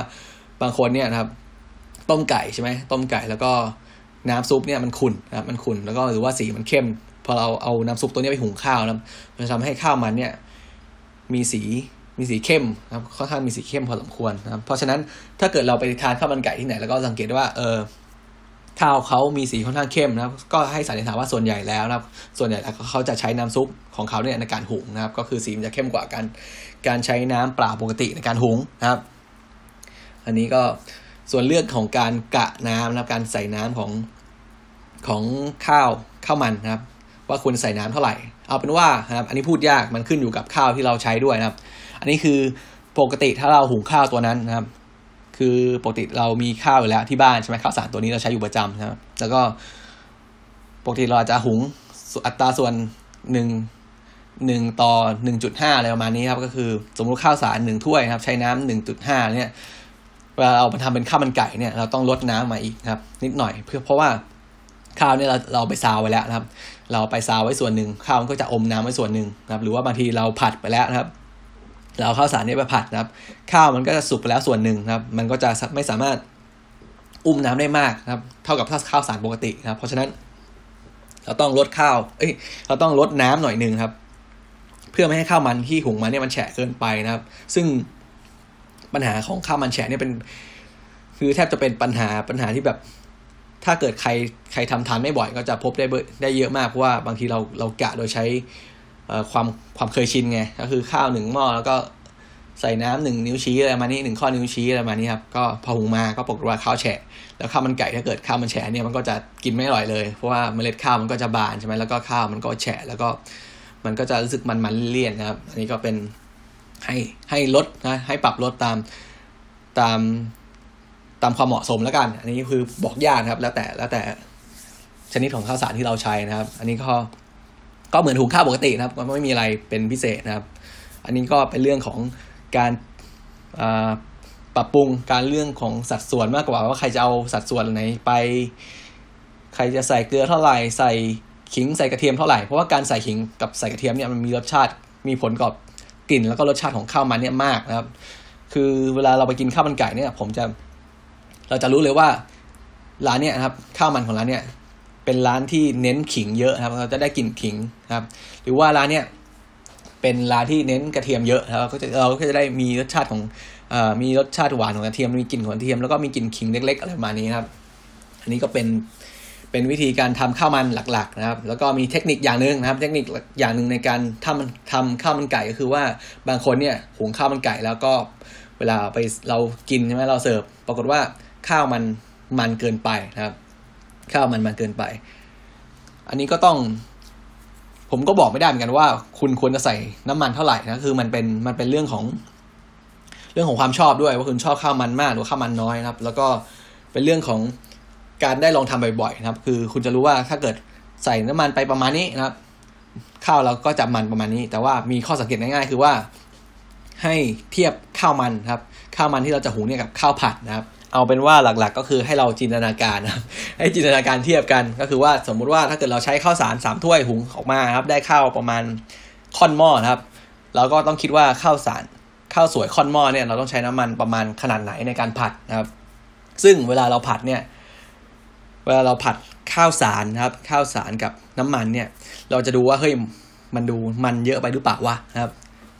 บางคนเนี่ยนะครับ ต้มไก่ใช่ไหมต้มไก่แล้วก็น้ำซุปเนี่ยมันขุ่นนะครับมันขุ่นแล้วก็หรือว่าสีมันเข้ม พอเราเอาน้ำซุปตัวนี้ไปหุงข้าวนะมันจะทำให้ข้าวมันเนี่ยมีสีมีสีเข้มนะครับค่อนข้างมีสีเข้มพอสมควรนะครับเพราะฉะนั้นถ้าเกิดเราไปทานข้าวมันไก่ที่ไหน แล้วก็สังเกตว่าเออข้าวเขามีสีค่อนข้างเข้มนะครับ ก็ให้สันนิษฐานว่าส่วนใหญ่แล้วนะครับ ส่วนใหญ่แล้วเขาจะใช้น้ำซุปของเขาเนี่ยในการหุงนะครับ ก็คือสีมันจะเข้มกว่ากันการใช้น้ำเปล่าปกติในการหุงนะครับ อันนี้ก็ส่วนเรื่องของการกะน้ำนะครับการใส่น้ำของของข้าวข้าวมันนะครับ ว่าควรใส่น้ำเท่าไหร่ เอาเป็นว่านะครับอันนี้พูดยากมันขึ้นอยู่กับข้าวที่เราใช้ด้วยนะครับ อันนี้คือปกติถ้าเราหุงข้าวตัวนั้นนะครับ คือปกติเรามีข้าวอยู่แล้วที่บ้านใช่ไหมข้าวสารตัวนี้เราใช้อยู่ประจำนะครับ แล้วก็ปกติเราจะหุงอัตราส่วนหนึ่งหนึ่งต่อหนึ่งจุดห้าอะไรประมาณนี้ครับ ก็คือสมมติข้าวสารหนึ่งถ้วยครับ ใช้น้ำหนึ่งจุดห้าเนี่ยเวลาเรามาทำเป็นข้าวมันไก่เนี่ย เราต้องลดน้ำมาอีกครับ นิดหน่อยเพื่อเพราะว่า ข้าวเนี่ยเราเราไปซาวไว้แล้วนะครับ เราไปซาวไว้ส่วนหนึ่งข้าวมันก็จะอมน้ำไว้ส่วนหนึ่งนะครับ หรือว่าบางทีเราผัดไปแล้วนะครับ เราข้าวสารนี่ไปผัดนะครับ ข้าวมันก็จะสุกไปแล้วส่วนหนึ่งนะครับ มันก็จะไม่สามารถอุ้มน้ำได้มากนะครับ เท่ากับถ้าข้าวสารปกตินะครับ เพราะฉะนั้น เราต้องลดข้าว เอ้ย เราต้องลดน้ำหน่อยหนึ่งครับ เพื่อไม่ให้ข้าวมันที่หุงมาเนี่ยมันแฉะเกินไปนะครับ ซึ่งปัญหาของข้าวมันแฉะเนี่ยเป็น คือแทบจะเป็นปัญหาปัญหาที่แบบ ถ้าเกิดใครใครทำทานไม่บ่อยก็จะพบได้ได้เยอะมากเพราะว่าบางทีเราเรากะโดยใช้ความความเคยชินไงก็คือข้าวหนึ่งหม้อแล้วก็ใส่น้ำหนึ่งนิ้วชี้อะไรมานี่หนึ่งข้อนิ้วชี้อะไรมานี่ครับก็พอหุงมาก็ปรากฏว่าข้าวแฉะ แล้วข้าวมันไก่ถ้าเกิดข้าวมันแฉะเนี่ยมันก็จะกินไม่อร่อยเลย เพราะว่าเมล็ดข้าวมันก็จะบานใช่ไหมแล้วก็ข้าวมันก็แฉะแล้วก็มันก็จะรู้สึกมันมันเลี่ยนนะครับ อันนี้ก็เป็นให้ให้ลดนะให้ปรับลดตามตาม ตามความเหมาะสมแล้วกัน อันนี้คือบอกยากครับ แล้วแต่แล้วแต่ชนิดของข้าวสารที่เราใช้นะครับ อันนี้ก็ก็เหมือนหุงข้าวปกตินะครับก็ไม่มีอะไรเป็นพิเศษนะครับ อันนี้ก็เป็นเรื่องของการปรับปรุงการเรื่องของสัดส่วนมากกว่าว่าใครจะเอาสัดส่วนไหนไป ใครจะใส่เกลือเท่าไหร่ใส่ขิงใส่กระเทียมเท่าไหร่เพราะว่าการใส่ขิงกับใส่กระเทียมเนี่ยมันมีรสชาติมีผลกับกลิ่นแล้วก็รสชาติของข้าวมันเนี่ยมากนะครับ คือเวลาเราไปกินข้าวมันไก่เนี่ย ผมจะ เราจะรู้เลยว่าร้านเนี่ยครับข้าวมันของร้านเนี่ยเป็นร้านที่เน้นขิงเยอะครับเราจะได้กลิ่นขิงครับ หรือว่าร้านเนี่ยเป็นร้านที่เน้นกระเทียมเยอะเราก็จะเราก็จะได้มีรสชาติของอมีรสชาติหวานของกระเทียมมีกลิ่นของกระเทียมแล้วก็มีกลิ่นขิงเล็ก ๆ อะไรประมาณนี้ครับ อันนี้ก็เป็นเป็นวิธีการทำข้าวมันหลัก ๆ นะครับ แล้วก็มีเทคนิคอย่างหนึ่งนะครับ เทคนิคอย่างหนึ่งในการทำทำข้าวมันไก่ก็คือว่าบางคนเนี่ยหุงข้าวมันไก่แล้วก็เวลาไปเรากินใช่ไหมเราเสิร์ฟปรากฏว่า ข้าวมันมันเกินไปนะครับ ข้าวมันมันเกินไป อันนี้ก็ต้อง ผมก็บอกไม่ได้เหมือนกันว่า คุณควรจะใส่น้ำมันเท่าไหร่นะคือมันเป็นมันเป็นเรื่องของ เรื่องของความชอบด้วย ว่าคุณชอบข้าวมันมากหรือข้าวมันน้อยนะครับ แล้วก็เป็นเรื่องของการได้ลองทำบ่อยๆนะครับ คือคุณจะรู้ว่าถ้าเกิดใส่น้ำมันไปประมาณนี้นะครับ ข้าวเราก็จะมันประมาณนี้ แต่ว่ามีข้อสังเกตง่ายๆ คือว่าให้เทียบข้าวมันครับ ข้าวมันที่เราจะหุงเนี่ยกับข้าวผัดนะครับ เอาเป็นว่าหลักๆ ก็คือให้เราจินตนาการนะครับให้จินตนาการเทียบกัน ก็คือว่าสมมุติว่าถ้าเกิดเราใช้ข้าวสารสามถ้วยหุงออกมาครับ ได้ข้าวประมาณค่อนหม้อครับ เราก็ต้องคิดว่าข้าวสารข้าวสวยค่อนหม้อเนี่ยเราต้องใช้น้ำมันประมาณขนาดไหนในการผัดนะครับ ซึ่งเวลาเราผัดเนี่ยเวลาเราผัดข้าวสารนะครับ ข้าวสารกับน้ำมันเนี่ย เราจะดูว่าเฮ้ยมันดูมันเยอะไปหรือเปล่าวะนะครับ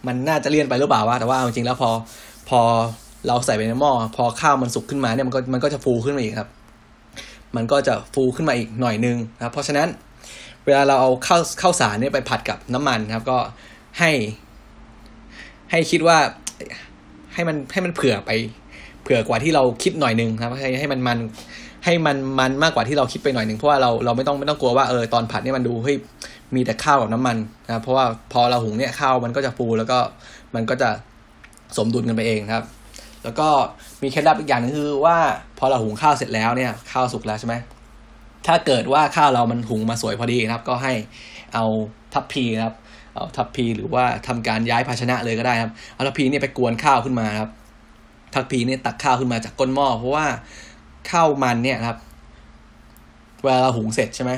มันน่าจะเลี่ยนไปหรือเปล่าวะแต่ว่าจริงๆแล้วพอพอ เราใส่ไปในหม้อพอข้าวมันสุกขึ้นมาเนี่ยมันก็มันก็จะฟูขึ้นมาอีกครับ มันก็จะฟูขึ้นมาอีกหน่อยนึงนะครับเพราะฉะนั้นเวลาเราเอาข้าวข้าวสารเนี่ยไปผัดกับน้ำมันนะครับ ก็ให้ ให้คิดว่าให้มันให้มันเผื่อไป เผื่อกว่าที่เราคิดหน่อยนึงครับให้ให้มันมันให้มันมันมากกว่าที่เราคิดไปหน่อยหนึ่งเพราะว่าเราเราไม่ต้องไม่ต้องกลัวว่าเออตอนผัดเนี่ยมันดูเฮ้ยมีแต่ข้าวกับน้ำมันนะเพราะว่าพอเราหุงเนี่ยข้าวมันก็จะฟูแล้วก็มันก็จะสมดุลกันไปเองครับ แล้วก็มีเคล็ดลับอีกอย่างนึงคือว่าพอเราหุงข้าวเสร็จแล้วเนี่ยข้าวสุกแล้วใช่ไหมถ้าเกิดว่าข้าวเรามันหุงมาสวยพอดีนะครับ ก็ให้เอาทัพพีนะครับ เอาทัพพีหรือว่าทำการย้ายภาชนะเลยก็ได้ครับเอาทัพพีเนี่ยไปกวนข้าวขึ้นมาครับ ทัพพีเนี่ยตักข้าวขึ้นมาจากก้นหม้อเพราะว่าข้าวมันเนี่ยครับ เวลาเราหุงเสร็จใช่ไหม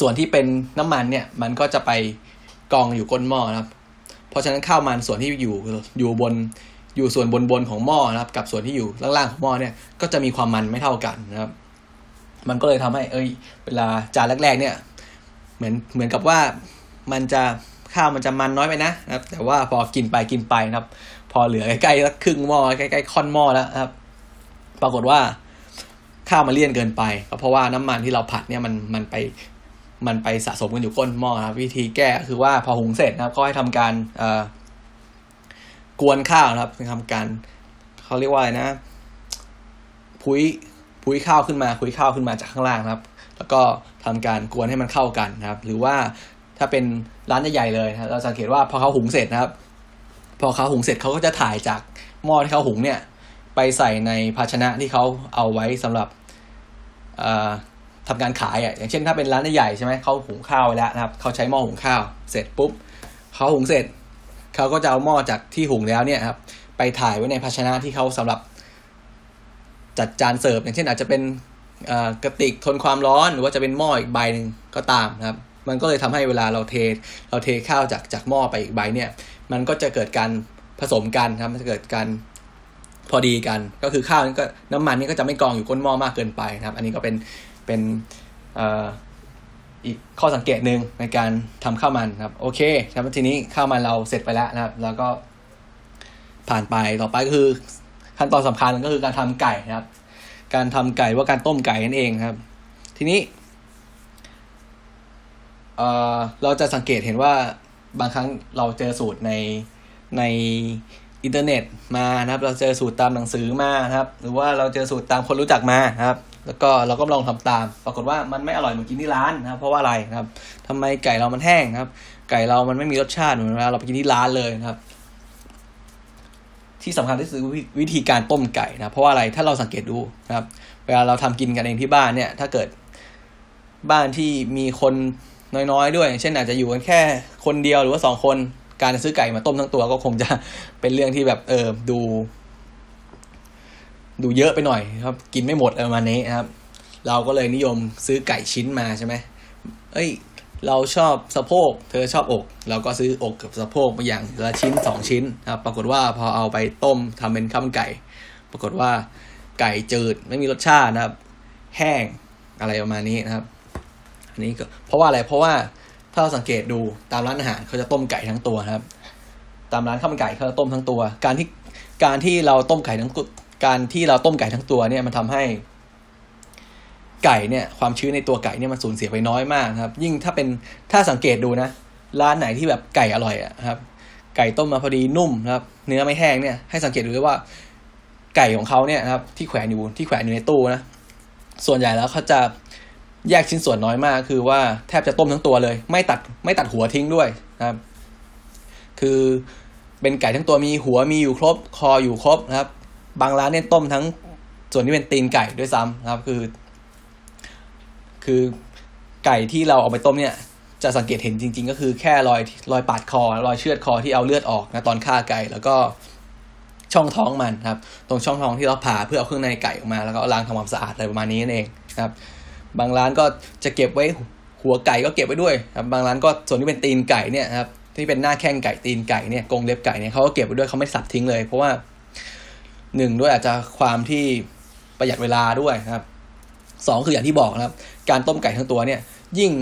ส่วนที่เป็นน้ำมันเนี่ย มันก็จะไปกองอยู่ก้นหม้อครับ เพราะฉะนั้นข้าวมันส่วนที่อยู่อยู่บน อยู่ส่วนบนบนของหม้อนะครับ กับส่วนที่อยู่ล่างๆของหม้อเนี่ยก็จะมีความมันไม่เท่ากันนะครับ มันก็เลยทำให้ เอ้ย เวลาจานแรก ๆ เนี่ย เหมือนเหมือนกับว่ามันจะข้าวมันจะมันน้อยไปนะนะครับ แต่ว่าพอกินไปกินไปนะครับ พอเหลือใกล้ๆสักครึ่งหม้อใกล้ๆค่อนหม้อแล้วนะครับ ปรากฏว่าข้าวมันเลี่ยนเกินไปก็เพราะว่าน้ำมันที่เราผัดเนี่ยมันมันไปมันไปสะสมกันอยู่ก้นหม้อครับวิธีแก้คือว่าพอหุงเสร็จนะครับก็ให้ทำการเอ่อ กวนข้าวนะครับทำการเขาเรียกว่าอะไรนะพุ้ยพุ้ยข้าวขึ้นมาพุ้ยข้าวขึ้นมาจากข้างล่างครับ แล้วก็ทำการกวนให้มันเข้ากันนะครับ หรือว่าถ้าเป็นร้านใหญ่ๆเลยเราสังเกตว่าพอเขาหุงเสร็จนะครับ พอเขาหุงเสร็จเขาก็จะถ่ายจากหม้อที่เขาหุงเนี่ย ไปใส่ในภาชนะที่เขาเอาไว้สำหรับทำการขายอะอย่างเช่นถ้าเป็นร้านใหญ่ใช่ไหมเขาหุงข้าวไว้แล้วนะครับเขาใช้หม้อหุงข้าว เสร็จปุ๊บเขาหุงเสร็จ เขาก็จะเอาหม้อจากที่หุงแล้วเนี่ยครับ ไปถ่ายไว้ในภาชนะที่เขาสำหรับจัดจานเสิร์ฟอย่างเช่นอาจจะเป็นกระติกทนความร้อนหรือว่าจะเป็นหม้ออีกใบหนึ่งก็ตามนะครับ มันก็เลยทำให้เวลาเราเท เราเทข้าวจากจากหม้อไปอีกใบเนี่ย มันก็จะเกิดการผสมกันครับมันจะเกิดการพอดีกัน ก็คือข้าวนี่ก็น้ำมันนี่ก็จะไม่กองอยู่ก้นหม้อมากเกินไปนะครับ อันนี้ก็เป็นเป็นอี อีกข้อสังเกตหนึ่งในการทำข้าวมันครับ โอเคครับทีนี้ข้าวมันเราเสร็จไปแล้วนะครับ แล้วก็ผ่านไปต่อไปก็คือขั้นตอนสำคัญก็คือการทำไก่นะครับ การทำไก่ว่าการต้มไก่นั่นเองครับ ทีนี้เเราจะสังเกตเห็นว่าบางครั้งเราเจอสูตรในในอินเทอร์เน็ตมานะครับ เราเจอสูตรตามหนังสือมานะครับ หรือว่าเราเจอสูตรตามคนรู้จักมานะครับ แล้วก็เราก็ลองทำตาม ปรากฏว่ามันไม่อร่อยเหมือนกินที่ร้านนะครับเพราะว่าอะไรนะครับทำไมไก่เรามันแห้งครับ ไก่เรามันไม่มีรสชาติเหมือนเวลาเราไปกินที่ร้านเลยนะครับ ที่สำคัญที่สุดคือวิธีการต้มไก่นะเพราะว่าอะไรถ้าเราสังเกตดูนะครับ เวลาเราทำกินกันเองที่บ้านเนี่ย ถ้าเกิดบ้านที่มีคนน้อยๆ ด้วย เช่นอาจจะอยู่กันแค่คนเดียวหรือว่าสองคนการซื้อไก่มาต้มทั้งตัวก็คงจะเป็นเรื่องที่แบบเออดู ดูเยอะไปหน่อยครับ กินไม่หมดอะไรประมาณนี้นะครับ เราก็เลยนิยมซื้อไก่ชิ้นมาใช่ไหมเอ้ย เราชอบสะโพก เธอชอบอก เราก็ซื้ออกกับสะโพกมาอย่างละชิ้นสองชิ้นครับ ปรากฏว่าพอเอาไปต้มทำเป็นข้าวมันไก่ ปรากฏว่าไก่จืดไม่มีรสชาตินะครับ แห้งอะไรประมาณนี้นะครับ อันนี้ก็เพราะว่าอะไรเพราะว่าถ้าเราสังเกตดูตามร้านอาหารเขาจะต้มไก่ทั้งตัวนะครับ ตามร้านข้าวมันไก่เขาจะต้มทั้งตัว การที่การที่เราต้มไก่ทั้ง การที่เราต้มไก่ทั้งตัวเนี่ยมันทำให้ ไก่เนี่ย ความชื้นในตัวไก่เนี่ยมันสูญเสียไปน้อยมากครับ ยิ่งถ้าเป็นถ้าสังเกตดูนะร้านไหนที่แบบไก่อร่อยอะครับ ไก่ต้มมาพอดีนุ่มนะครับ เนื้อไม่แห้งเนี่ยให้สังเกตดูด้วยว่า ไก่ของเขาเนี่ยนะครับ ที่แขวนอยู่ที่แขวนอยู่ในตู้นะส่วนใหญ่แล้วเขาจะแยกชิ้นส่วนน้อยมาก คือว่าแทบจะต้มทั้งตัวเลย ไม่ตัดไม่ตัดหัวทิ้งด้วยนะครับ คือเป็นไก่ทั้งตัวมีหัวมีอยู่ครบ คออยู่ครบนะครับ บางร้านเนี่ยต้มทั้งส่วนที่เป็นตีนไก่ด้วยซ้ำนะครับคือ คือไก่ที่เราเอาไปต้มเนี่ยจะสังเกตเห็นจริง ๆ ก็คือแค่รอยรอยปาดคอรอยเชือดคอที่เอาเลือดออกนะตอนฆ่าไก่แล้วก็ช่องท้องมันครับ ตรงช่องท้องที่เราผ่าเพื่อเอาเครื่องในไก่ออกมาแล้วก็ล้างทำความสะอาดอะไรประมาณนี้นั่นเองครับ บางร้านก็จะเก็บไว้หัวไก่ก็เก็บไว้ด้วยครับบางร้านก็ส่วนที่เป็นตีนไก่เนี่ยครับที่เป็นหน้าแข้งไก่ตีนไก่เนี่ยกรงเล็บไก่เนี่ยเขาก็เก็บไว้ด้วยเขาไม่สับทิ้งเลย เพราะว่า หนึ่งด้วยอาจจะความที่ประหยัดเวลาด้วยครับสองคืออย่างที่บอกนะครับ การต้มไก่ทั้งตัวเนี่ย ยิ่ง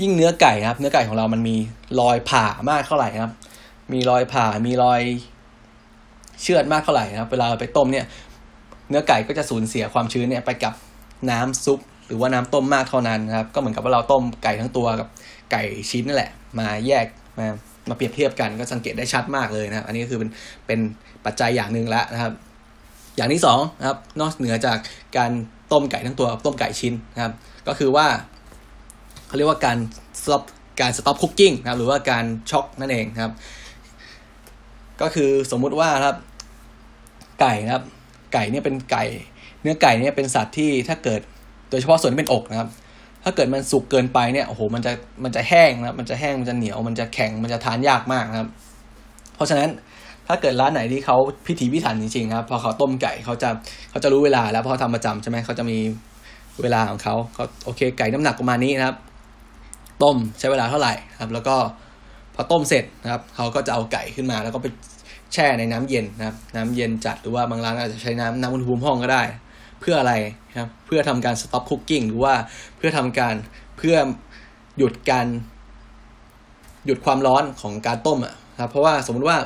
ยิ่งเนื้อไก่ครับ เนื้อไก่ของเรามันมีรอยผ่ามากเท่าไหร่ครับ มีรอยผ่ามีรอยเชือดมากเท่าไหร่นะครับ เวลาไปต้มเนี่ย เนื้อไก่ก็จะสูญเสียความชื้นเนี่ยไปกับน้ำซุป หรือว่าน้ำต้มมากเท่านั้นนะครับ ก็เหมือนกับว่าเราต้มไก่ทั้งตัวกับไก่ชิ้นนั่นแหละ มาแยกมามาเปรียบเทียบกันก็สังเกตได้ชัดมากเลยนะครับ อันนี้ก็คือเป็นเป็น ปัจจัยอย่างหนึ่งแล้วนะครับ อย่างที่สองนะครับนอกเหนือจากการต้มไก่ทั้งตัวต้มไก่ชิ้นนะครับ ก็คือว่าเขาเรียกว่าการ stop การ stop cooking นะครับหรือว่าการช็อกนั่นเองนะครับ ก็คือสมมุติว่าครับไก่นะครับ ไก่เนี่ยเป็นไก่ เนื้อไก่เนี่ยเป็นสัตว์ที่ถ้าเกิดโดยเฉพาะส่วนที่เป็นอกนะครับ ถ้าเกิดมันสุกเกินไปเนี่ยโอ้โหมันจะมันจะแห้งนะครับมันจะแห้งมันจะเหนียวมันจะแข็งมันจะทานยากมากนะครับ เพราะฉะนั้น ถ้าเกิดร้านไหนที่เขาพิถีพิถันจริงๆครับพอเขาต้มไก่เขาจะเขาจะรู้เวลาแล้วพราะเขาทำประจำใช่ไหมเขาจะมีเวลาของเขาเขาโอเค ไก่น้ำหนักประมาณนี้นะครับ ต้มใช้เวลาเท่าไหร่ครับ แล้วก็พอต้มเสร็จนะครับเขาก็จะเอาไก่ขึ้นมา แล้วก็ไปแช่ในน้ำเย็นนะครับ น้ำเย็นจัดหรือว่าบางร้านอาจจะใช้น้ำน้ำอุณหภูมิห้องก็ได้ เพื่ออะไรครับ เพื่อทำการสต็อปคุกกิ้งหรือว่าเพื่อทำการเพื่อหยุดการหยุดความร้อนของการต้มอะครับ เพราะว่าสมมุติว่า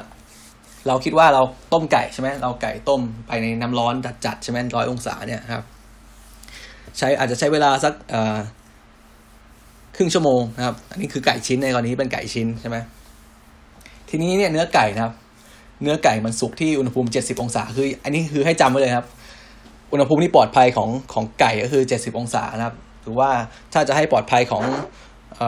เราคิดว่าเราต้มไก่ใช่ไหมเราไก่ต้มไปในน้ำร้อนจัดๆใช่ไหมร้อยองศาเนี่ยครับ ใช้อาจจะใช้เวลาสักครึ่งชั่วโมงนะครับ อันนี้คือไก่ชิ้นในกรณีเป็นไก่ชิ้นใช่ไหมทีนี้เนี่ยเนื้อไก่นะครับ เนื้อไก่มันสุกที่อุณหภูมิเจ็ดสิบองศา คือ อันนี้คือให้จำไว้เลยครับ อุณหภูมิที่ปลอดภัยของของไก่ก็คือเจ็ดสิบองศานะครับ หรือว่าถ้าจะให้ปลอดภัยของอ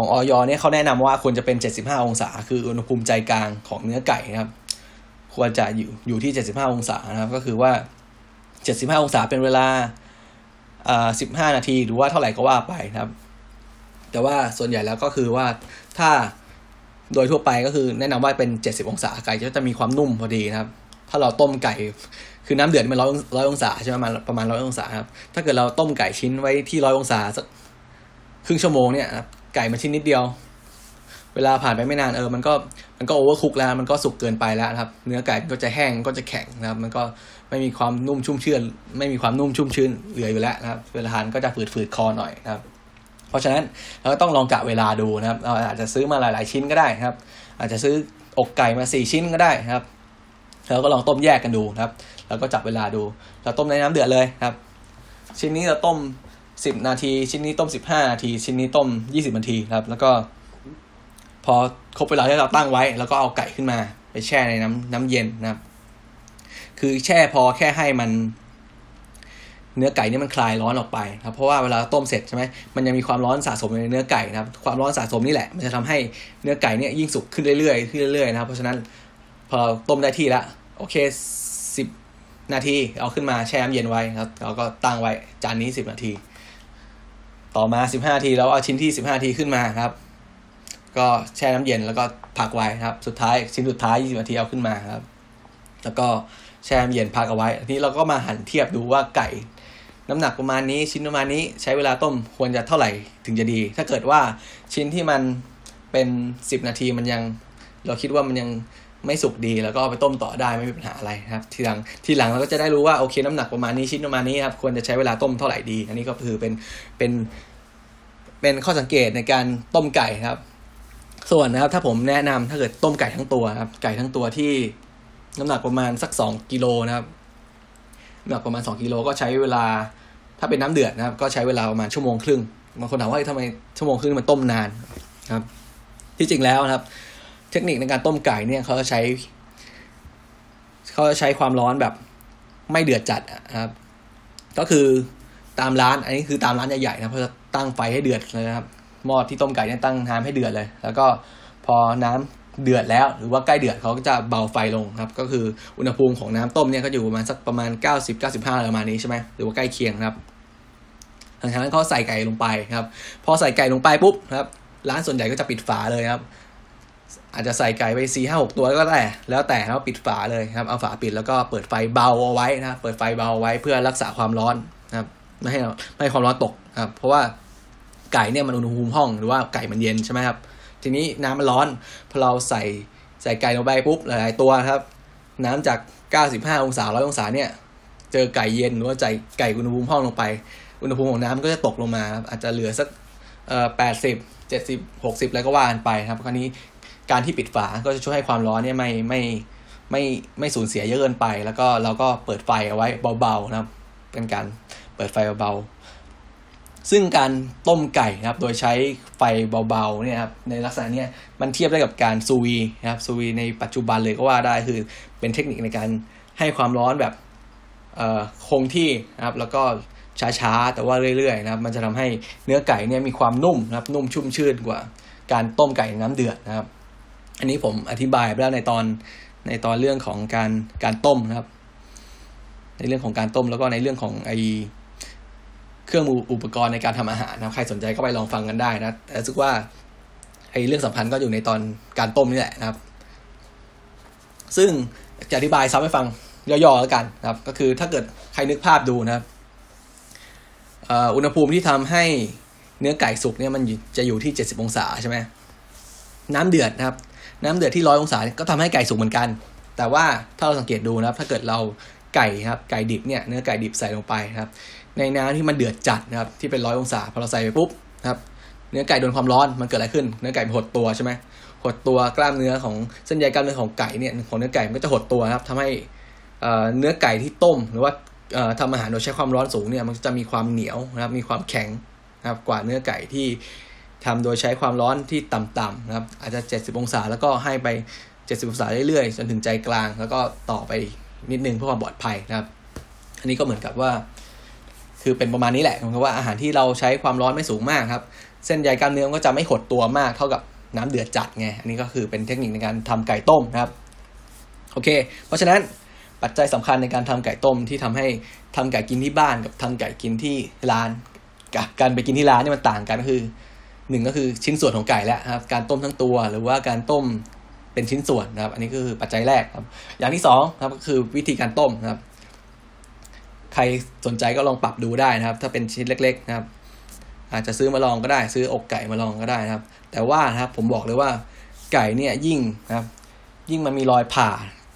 ของออยเนี่ยเขาแนะนำว่าควรจะเป็น 75 องศา คืออุณหภูมิใจกลางของเนื้อไก่นะครับ ควรจะอยู่อยู่ที่ 75 องศานะครับ ก็คือว่า 75 องศาเป็นเวลาอ่า15 นาทีหรือว่าเท่าไหร่ก็ว่าไปนะครับ แต่ว่าส่วนใหญ่แล้วก็คือว่าถ้าโดยทั่วไปก็คือแนะนำว่าเป็น 70 องศาไก่จะมีความนุ่มพอดีนะครับ ถ้าเราต้มไก่คือน้ำเดือดมันร้อยร้อยองศาใช่ไหมมันประมาณร้อยองศาครับถ้าเกิดเราต้มไก่ชิ้นไว้ที่ร้อยองศาสักครึ่งชั่วโมงเนี่ย ไก่มันชิ้นนิดเดียว เวลาผ่านไปไม่นานเออ มันก็มันก็โอเวอร์คุกแล้ว มันก็สุกเกินไปแล้วครับ เนื้อไก่ก็จะแห้งก็จะแข็งนะครับ มันก็ไม่มีความนุ่มชุ่มชื้นไม่มีความนุ่มชุ่มชื้นเหลืออยู่แล้วนะครับ เวลาทานก็จะฝืดฝืดคอหน่อยนะครับ เพราะฉะนั้นเราก็ต้องลองกะเวลาดูนะครับ เราอาจจะซื้อมาหลาย ๆ ชิ้นก็ได้นะครับ อาจจะซื้ออกไก่มาสี่ชิ้นก็ได้นะครับแล้วก็ลองต้มแยกกันดูนะครับ แล้วก็จับเวลาดู เราต้มในน้ำเดือดเลยครับ ชิ้นนี้เราต้ม สิบนาที ชิ้นนี้ต้มสิบห้านาที ชิ้นนี้ต้มยี่สิบนาทีครับ แล้วก็พอครบเวลาที่เราตั้งไว้ แล้วก็เอาไก่ขึ้นมาไปแช่ในน้ำน้ำเย็นนะครับ คือแช่พอแค่ให้มัน เนื้อไก่นี่มันคลายร้อนออกไปครับ เพราะว่าเวลาต้มเสร็จใช่ไหมมันยังมีความร้อนสะสมในเนื้อไก่นะครับ ความร้อนสะสมนี่แหละ มันจะทำให้เนื้อไก่เนี่ยยิ่งสุกขึ้นเรื่อยๆขึ้นเรื่อยๆนะครับ เพราะฉะนั้นพอต้มได้ที่แล้วโอเคสิบนาทีเอาขึ้นมาแช่น้ำเย็นไว้ครับเราก็ตั้งไว้จานนี้สิบนาที ต่อมาสิบห้าทีแล้วเอาชิ้นที่สิบห้าทีขึ้นมาครับ ก็แช่น้ำเย็นแล้วก็พักไว้ครับ สุดท้ายชิ้นสุดท้ายยี่สิบนาทีเอาขึ้นมาครับ แล้วก็แช่น้ำเย็นพักเอาไว้ทีนี้เราก็มาหันเทียบดูว่าไก่ น้ำหนักประมาณนี้ชิ้นประมาณนี้ใช้เวลาต้มควรจะเท่าไหร่ถึงจะดี ถ้าเกิดว่าชิ้นที่มันเป็นสิบนาทีมันยัง เราคิดว่ามันยัง ไม่สุกดีแล้วก็เอาไปต้มต่อได้ไม่มีปัญหาอะไรครับ ทีหลังทีหลังเราก็จะได้รู้ว่าโอเคน้ำหนักประมาณนี้ชิ้นประมาณนี้ครับควรจะใช้เวลาต้มเท่าไหร่ดี อันนี้ก็คือเป็นเป็นเป็นข้อสังเกตในการต้มไก่ครับ ส่วนนะครับถ้าผมแนะนำถ้าเกิดต้มไก่ทั้งตัวครับไก่ทั้งตัวที่น้ำหนักประมาณสักสองกิโลนะครับน้ำหนักประมาณสองกิโลก็ใช้เวลา ถ้าเป็นน้ำเดือดนะครับ ก็ใช้เวลาประมาณชั่วโมงครึ่งบางคนถามว่าทำไมชั่วโมงครึ่งมันต้มนานครับ ที่จริงแล้วนะครับ เทคนิคในการต้มไก่เนี่ยเขาจะใช้เขาจะใช้ความร้อนแบบไม่เดือดจัดนะครับ ก็คือตามร้าน อันนี้คือตามร้านใหญ่ๆนะเขาจะตั้งไฟให้เดือดเลยนะครับหม้อที่ต้มไก่เนี่ยตั้งน้ำให้เดือดเลย แล้วก็พอน้ำเดือดแล้ว หรือว่าใกล้เดือดเขาก็จะเบาไฟลงครับ ก็คืออุณหภูมิของน้ำต้มเนี่ยก็อยู่ประมาณสักประมาณ 90 95ประมาณนี้ใช่ไหมหรือว่าใกล้เคียงครับหลังจากนั้นเขาใส่ไก่ลงไปครับ พอใส่ไก่ลงไปปุ๊บครับ ร้านส่วนใหญ่ก็จะปิดฝาเลยครับ อาจจะใส่ไก่ไปสี่ห้าหกตัวก็ได้แล้วแต่แล้วปิดฝาเลยครับเอาฝาปิดแล้วก็เปิดไฟเบาเอาไว้นะเปิดไฟเบาเอาไว้เพื่อรักษาความร้อนนะครับไม่ให้ไม่ให้ความร้อนตกครับเพราะว่าไก่เนี่ยมันอุณหภูมิห้องหรือว่าไก่มันเย็นใช่ไหมครับ ทีนี้น้ำมันร้อนพอเราใส่ใส่ไก่ลงไปปุ๊บหลาย ๆ ตัวครับ น้ำจาก 95 องศา 100 องศาเนี่ยเจอไก่เย็นหรือว่าใจไก่อุณหภูมิห้องลงไป อุณหภูมิของน้ำก็จะตกลงมาครับอาจจะเหลือสักเอ่อแปดสิบเจ็ดสิบหกสิบแล้วก็ว่ากันไปครับคราวนี้ การที่ปิดฝาก็จะช่วยให้ความร้อนเนี่ยไม่ไม่ไม่ไม่สูญเสียเยอะเกินไป แล้วก็เราก็เปิดไฟเอาไว้เบาๆนะครับเป็นการเปิดไฟเบาๆ ซึ่งการต้มไก่นะครับ โดยใช้ไฟเบาๆเนี่ยครับในลักษณะเนี้ยมันเทียบได้กับการซูวีนะครับซูวีในปัจจุบันเลยก็ว่าได้คือเป็นเทคนิคในการให้ความร้อนแบบเอ่อคงที่นะครับ แล้วก็ช้าๆ แต่ว่าเรื่อยๆนะครับ มันจะทำให้เนื้อไก่เนี่ยมีความนุ่มนะครับ นุ่มชุ่มชื่นกว่า การต้มไก่น้ำเดือดนะครับ อันนี้ผมอธิบายไปแล้วในตอนในตอนเรื่องของการการต้มนะครับ ในเรื่องของการต้มแล้วก็ในเรื่องของไอเครื่องมืออุปกรณ์ในการทำอาหารนะใครสนใจก็ไปลองฟังกันได้นะแต่รู้สึกว่าไอเรื่องสำคัญก็อยู่ในตอนการต้มนี่แหละนะครับ ซึ่งจะอธิบายซ้ำให้ฟังย่อๆแล้วกันนะครับ ก็คือถ้าเกิดใครนึกภาพดูนะครับอุณหภูมิที่ทำให้เนื้อไก่สุกเนี่ยมันจะอยู่ที่ 70 องศาใช่ไหมน้ำเดือดนะครับ น้ำเดือดที่ร้อยองศาก็ทำให้ไก่สุกเหมือนกัน แต่ว่าถ้าเราสังเกตดูนะครับ ถ้าเกิดเราไก่ครับไก่ดิบเนี่ยเนื้อไก่ดิบใส่ลงไปครับ ในน้ำที่มันเดือดจัดนะครับที่เป็นร้อยองศาพอเราใส่ไปปุ๊บนะครับเนื้อไก่โดนความร้อนมันเกิดอะไรขึ้น เนื้อไก่หดตัวใช่ไหมหดตัวกล้ามเนื้อของเส้นใยกล้ามเนื้อของไก่เนี่ยของเนื้อไก่มันก็จะหดตัวนะครับทำให้เนื้อไก่ที่ต้มหรือว่าทำอาหารโดยใช้ความร้อนสูงเนี่ยมันจะมีความเหนียวนะครับมีความแข็งนะครับกว่าเนื้อไก่ที่ ทำโดยใช้ความร้อนที่ต่ำๆนะครับ อาจจะ 70 องศา แล้วก็ให้ไป 70 องศาเรื่อยๆ จนถึงใจกลาง แล้วก็ต่อไปนิดนึงเพื่อความปลอดภัยนะครับ อันนี้ก็เหมือนกับว่า คือเป็นประมาณนี้แหละเหมือนกับว่าอาหารที่เราใช้ความร้อนไม่สูงมากครับ เส้นใยกล้ามเนื้อก็จะไม่หดตัวมากเท่ากับน้ำเดือดจัดไง อันนี้ก็คือเป็นเทคนิคในการทำไก่ต้มนะครับ โอเค เพราะฉะนั้นปัจจัยสำคัญในการทำไก่ต้มที่ทำให้ทำไก่กินที่บ้านกับทำไก่กินที่ร้านกับการไปกินที่ร้านนี่มันต่างกันก็คือ หนึ่งก็คือชิ้นส่วนของไก่แล้วครับ การต้มทั้งตัวหรือว่าการต้มเป็นชิ้นส่วนนะครับ อันนี้ก็คือปัจจัยแรกครับ อย่างที่สองครับก็คือวิธีการต้มนะครับ ใครสนใจก็ลองปรับดูได้นะครับ ถ้าเป็นชิ้นเล็ก ๆ นะครับ อาจจะซื้อมาลองก็ได้ ซื้ออกไก่มาลองก็ได้นะครับ แต่ว่านะครับผมบอกเลยว่าไก่เนี่ยยิ่งนะครับ ยิ่งมันมีรอยผ่า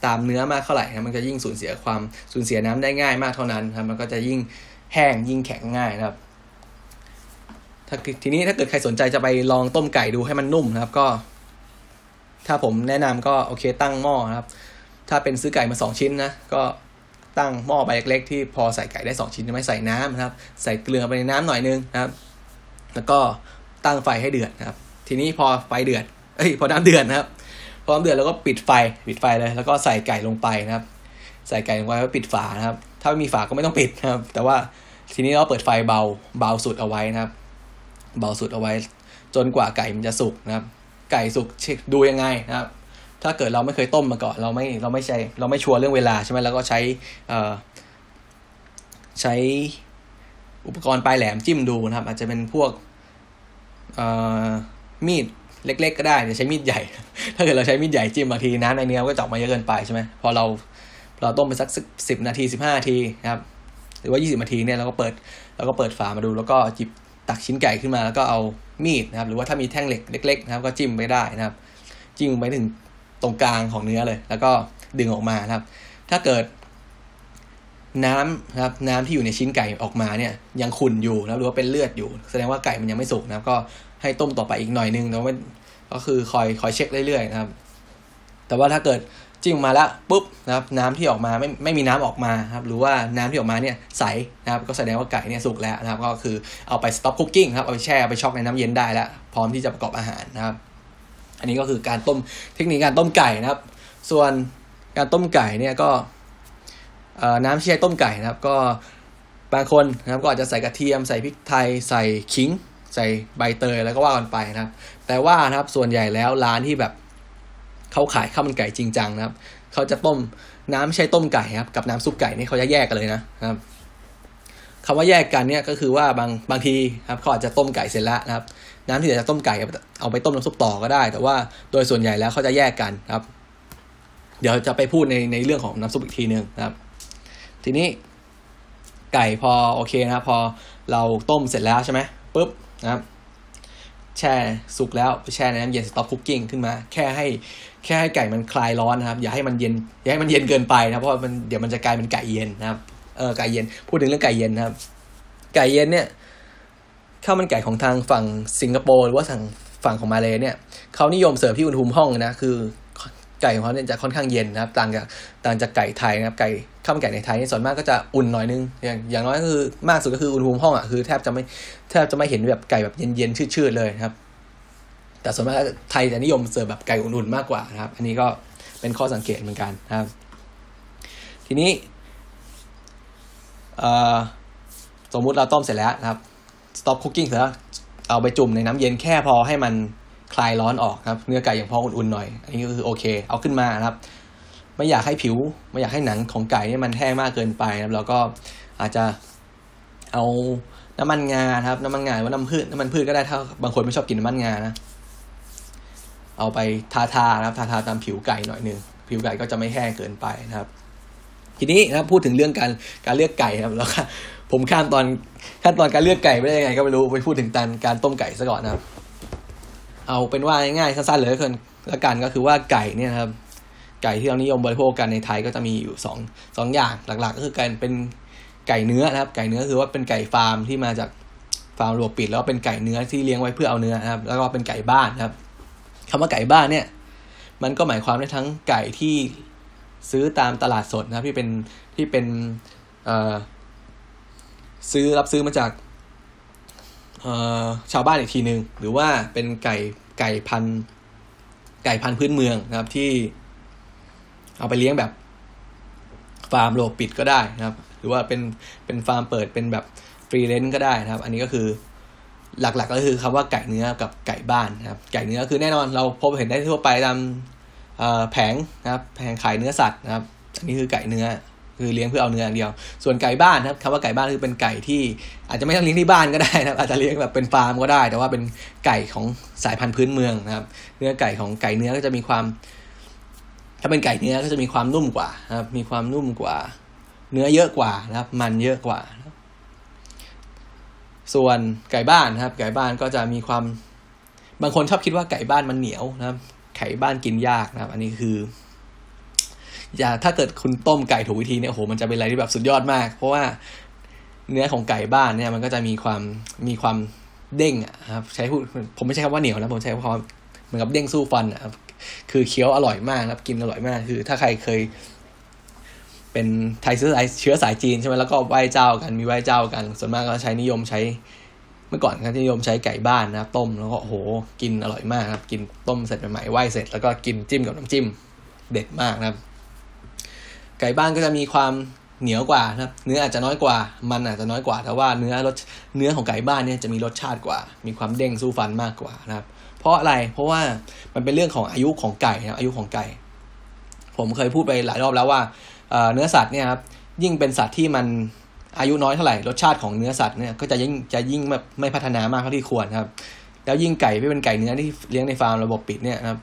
ตามเนื้อมากเท่าไหร่ครับมันก็ยิ่งสูญเสียความสูญเสียน้ำได้ง่ายมากเท่านั้นครับมันก็จะยิ่งแห้งยิ่งแข็งง่ายนะครับ ถ้าทีนี้ถ้าเกิดใครสนใจจะไปลองต้มไก่ดูให้มันนุ่มนะครับ ก็ ถ้าผมแนะนำก็โอเคตั้งหม้อนะครับ ถ้าเป็นซื้อไก่มาสองชิ้นนะก็ตั้งหม้อใบเล็กๆที่พอใส่ไก่ได้สองชิ้นไม่ใส่น้ำนะครับ ใส่เกลือไปในน้ำหน่อยนึงนะครับ แล้วก็ตั้งไฟให้เดือดนะครับ ทีนี้พอไฟเดือดเอ้ยพอน้ำเดือดนะครับพอน้ำเดือดแล้วก็ปิดไฟปิดไฟเลย แล้วก็ใส่ไก่ลงไปนะครับ ใส่ไก่ลงไปแล้วปิดฝานะครับ ถ้าไม่มีฝาก็ไม่ต้องปิดนะครับ แต่ว่าทีนี้เราเปิดไฟเบาเบาสุดเอาไว้นะครับ เบาสุดเอาไว้ จนกว่าไก่มันจะสุกนะครับ ไก่สุกเช็คดูยังไงนะครับ ถ้าเกิดเราไม่เคยต้มมาก่อน เราไม่เราไม่ใช่เราไม่ชัวร์เรื่องเวลาใช่ไหมแล้วก็ใช้ใช้อุปกรณ์ปลายแหลมจิ้มดูนะครับ อาจจะเป็นพวกมีดเล็ก ๆ ก็ได้อย่ใช้มีดใหญ่ ถ้าเกิดเราใช้มีดใหญ่จิ้มบางทีน้ำในเนื้อก็จะออกมาเยอะเกินไปใช่ไหมพอเราเราต้มไปสักสิบนาทีสิบห้านาทีนะครับ หรือว่ายี่สิบนาทีเนี่ยเราก็เปิดเราก็เปิดฝามาดูแล้วก็จิบ ตักชิ้นไก่ขึ้นมาแล้วก็เอามีดนะครับ หรือว่าถ้ามีแท่งเหล็กเล็ก ๆ นะครับ ก็จิ้มไปได้นะครับ จิ้มไปถึงตรงกลางของเนื้อเลย แล้วก็ดึงออกมานะครับ ถ้าเกิดน้ำนะครับน้ำที่อยู่ในชิ้นไก่ออกมาเนี่ยยังขุ่นอยู่นะหรือว่าเป็นเลือดอยู่ แสดงว่าไก่มันยังไม่สุกนะครับ ก็ให้ต้มต่อไปอีกหน่อยนึงแต่ว่าก็คือคอยคอยเช็คเรื่อยๆนะครับ แต่ว่าถ้าเกิด จิ้มมาแล้วปุ๊บนะครับน้ำที่ออกมาไม่ไม่มีน้ำออกมาครับหรือว่าน้ำที่ออกมาเนี่ยใสนะครับก็แสดงว่าไก่เนี่ยสุกแล้วนะครับก็คือเอาไป stop cooking ครับเอาไปแช่ไปช็อกในน้ำเย็นได้แล้ว พร้อมที่จะประกอบอาหารนะครับ อันนี้ก็คือการต้มเทคนิคการต้มไก่นะครับ ส่วนการต้มไก่เนี่ยก็น้ำที่ใช้ต้มไก่นะครับ ก็บางคนนะครับก็อาจจะใส่กระเทียมใส่พริกไทยใส่ขิง ใส่ใบเตยแล้วก็ว่ากันไปนะครับ แต่ว่านะครับส่วนใหญ่แล้วร้านที่แบบ เขาขายข้าวมันไก่จริงจังนะครับเขาจะต้มน้ำใช้ต้มไก่ครับกับน้ำซุปไก่นี่เขาจะแยกกันเลยนะครับคำว่าแยกกันเนี่ยก็คือว่าบางบางทีครับเขาอาจจะต้มไก่เสร็จแล้วนะครับ น้ำที่เหลือจะต้มไก่เอาไปต้มน้ำซุปต่อก็ได้ แต่ว่าโดยส่วนใหญ่แล้วเขาจะแยกกันครับ เดี๋ยวจะไปพูดในในเรื่องของน้ำซุปอีกทีหนึ่งนะครับ ทีนี้ไก่พอโอเคนะพอเราต้มเสร็จแล้วใช่ไหมปุ๊บนะครับ แช่สุกแล้วไปแช่ในน้ำเย็น stop cooking ขึ้นมา แค่ให้แค่ให้ไก่มันคลายร้อนนะครับ อย่าให้มันเย็นอย่าให้มันเย็นเกินไปนะเพราะมันเดี๋ยวมันจะกลายเป็นไก่เย็นนะครับเออไก่เย็นพูดถึงเรื่องไก่เย็นนะครับ ไก่เย็นเนี่ยข้าวมันไก่ของทางฝั่งสิงคโปร์หรือว่าทางฝั่งของมาเลยเนี่ยเขานิยมเสิร์ฟที่อุณหภูมิห้องนะคือ ไก่ของเขาเนี่ยจะค่อนข้างเย็นนะครับ ต่างจากต่างจากไก่ไทยนะครับ ไก่ข้าวมันไก่ในไทยนี่ส่วนมากก็จะอุ่นหน่อยนึง อย่างอย่างน้อยก็คือมากสุดก็คืออุณหภูมิห้องอะคือแทบจะไม่แทบจะไม่เห็นแบบไก่แบบเย็นๆชืดๆเลยครับ แต่ส่วนมากไทยจะนิยมเสิร์ฟแบบไก่อุ่นๆมากกว่านะครับ อันนี้ก็เป็นข้อสังเกตเหมือนกันนะครับ ทีนี้สมมุติเราต้มเสร็จแล้วนะครับ stop cooking เสร็จแล้วเอาไปจุ่มในน้ำเย็นแค่พอให้มัน คลายร้อนออกครับ เนื้อไก่อย่างพออุ่นๆหน่อย อันนี้ก็คือโอเค เอาขึ้นมาครับ ไม่อยากให้ผิว ไม่อยากให้หนังของไก่เนี่ยมันแห้งมากเกินไปนะครับแล้วก็อาจจะเอาน้ำมันงาครับ น้ำมันงาหรือว่าน้ำพืชน้ำมันพืชก็ได้ถ้าบางคนไม่ชอบกินน้ำมันงานะเอาไปทาทานะครับ ทาทาตามผิวไก่หน่อยหนึ่งผิวไก่ก็จะไม่แห้งเกินไปนะครับ ทีนี้นะพูดถึงเรื่องการการเลือกไก่ครับแล้วผมข้ามตอนขั้นตอนการเลือกไก่ไม่ได้ยังไงก็ไม่รู้ไปพูดถึงตอนการต้มไก่ซะก่อนนะครับ เอาเป็นว่าง่ายๆสั้นๆเลยก็คือละกันก็คือว่าไก่เนี่ยครับ ไก่ที่เรานิยมบริโภคกันในไทยก็จะมีอยู่สองสองอย่างหลักๆ ก็คือการเป็นไก่เนื้อนะครับ ไก่เนื้อคือว่าเป็นไก่ฟาร์มที่มาจากฟาร์มรวปิด แล้วเป็นไก่เนื้อที่เลี้ยงไว้เพื่อเอาเนื้อนะครับ แล้วก็เป็นไก่บ้านครับคำว่าไก่บ้านเนี่ย มันก็หมายความได้ทั้งไก่ที่ซื้อตามตลาดสดนะครับที่เป็นที่เป็นเอ่อซื้อรับซื้อมาจาก ชาวบ้านอีกทีหนึ่งหรือว่าเป็นไก่ไก่พันธุ์ไก่พันธุ์พื้นเมืองนะครับที่ เอาไปเลี้ยงแบบฟาร์มระบบปิดก็ได้นะครับ หรือว่าเป็นเป็นฟาร์มเปิดเป็นแบบ free range ก็ได้นะครับ อันนี้ก็คือหลักๆก็คือคำว่าไก่เนื้อกับไก่บ้านนะครับ ไก่เนื้อคือแน่นอนเราพบเห็นได้ทั่วไปตามแผงนะครับ แผงขายเนื้อสัตว์นะครับ อันนี้คือไก่เนื้อ คือเลี้ยงเพื่อเอาเนื้ออย่างเดียว ส่วนไก่บ้านนะครับคำว่าไก่บ้านคือเป็นไก่ที่ อาจจะไม่ต้องเลี้ยงที่บ้านก็ได้นะครับอาจจะเลี้ยงแบบเป็นฟาร์มก็ได้ แต่ว่าเป็นไก่ของสายพันธุ์พื้นเมืองนะครับ เนื้อไก่ของไก่เนื้อก็จะมีความ ถ้าเป็นไก่เนื้อก็จะมีความนุ่มกว่านะครับ มีความนุ่มกว่า เนื้อเยอะกว่านะครับ มันเยอะกว่า ส่วนไก่บ้านนะครับ ไก่บ้านก็จะมีความบางคนชอบคิดว่าไก่บ้านมันเหนียวนะครับ ไก่บ้านกินยากนะครับ อันนี้คือ อย่าถ้าเกิดคุณต้มไก่ถูกวิธีเนี่ยโอ้โหมันจะเป็นอะไรที่แบบสุดยอดมาก เพราะว่าเนื้อของไก่บ้านเนี่ยมันก็จะมีความมีความเด้งครับใช้พูดผมไม่ใช่คำว่าเหนียวนะผมใช้คำเหมือนกับเด้งสู้ฟันอะครับคือเคี้ยวอร่อยมากครับกินอร่อยมาก คือ ถ้าใครเคย เป็นไทยเชื้อสายเชื้อสายจีนใช่ไหมแล้วก็ไหว้เจ้ากันมีไหว้เจ้ากันส่วนมากก็ใช้นิยมใช้เมื่อก่อนเขาจะนิยมใช้ไก่บ้านนะครับต้มแล้วก็โหกินอร่อยมากครับ กินต้มเสร็จใหม่ๆไหว้เสร็จแล้วก็กินจิ้มกับน้ำจิ้ม เด็ดมากนะครับ ไก่บ้านก็จะมีความเหนียวกว่านะครับเนื้ออาจจะน้อยกว่า มันอาจจะน้อยกว่า แต่ว่าเนื้อรสเนื้อของไก่บ้านเนี่ยจะมีรสชาติกว่า มีความเด้งสู้ฟันมากกว่านะครับ เพราะอะไรเพราะว่ามันเป็นเรื่องของอายุของไก่นะครับอายุของไก่ ผมเคยพูดไปหลายรอบแล้วว่าเนื้อสัตว์เนี่ยครับยิ่งเป็นสัตว์ที่มันอายุน้อยเท่าไหร่รสชาติของเนื้อสัตว์เนี่ยก็จะยิ่งจะยิ่งแบบไม่พัฒนามากเท่าที่ควรครับ แล้วยิ่งไก่ที่เป็นไก่เนื้อที่เลี้ยงในฟาร์มระบบปิดเนี่ยครับ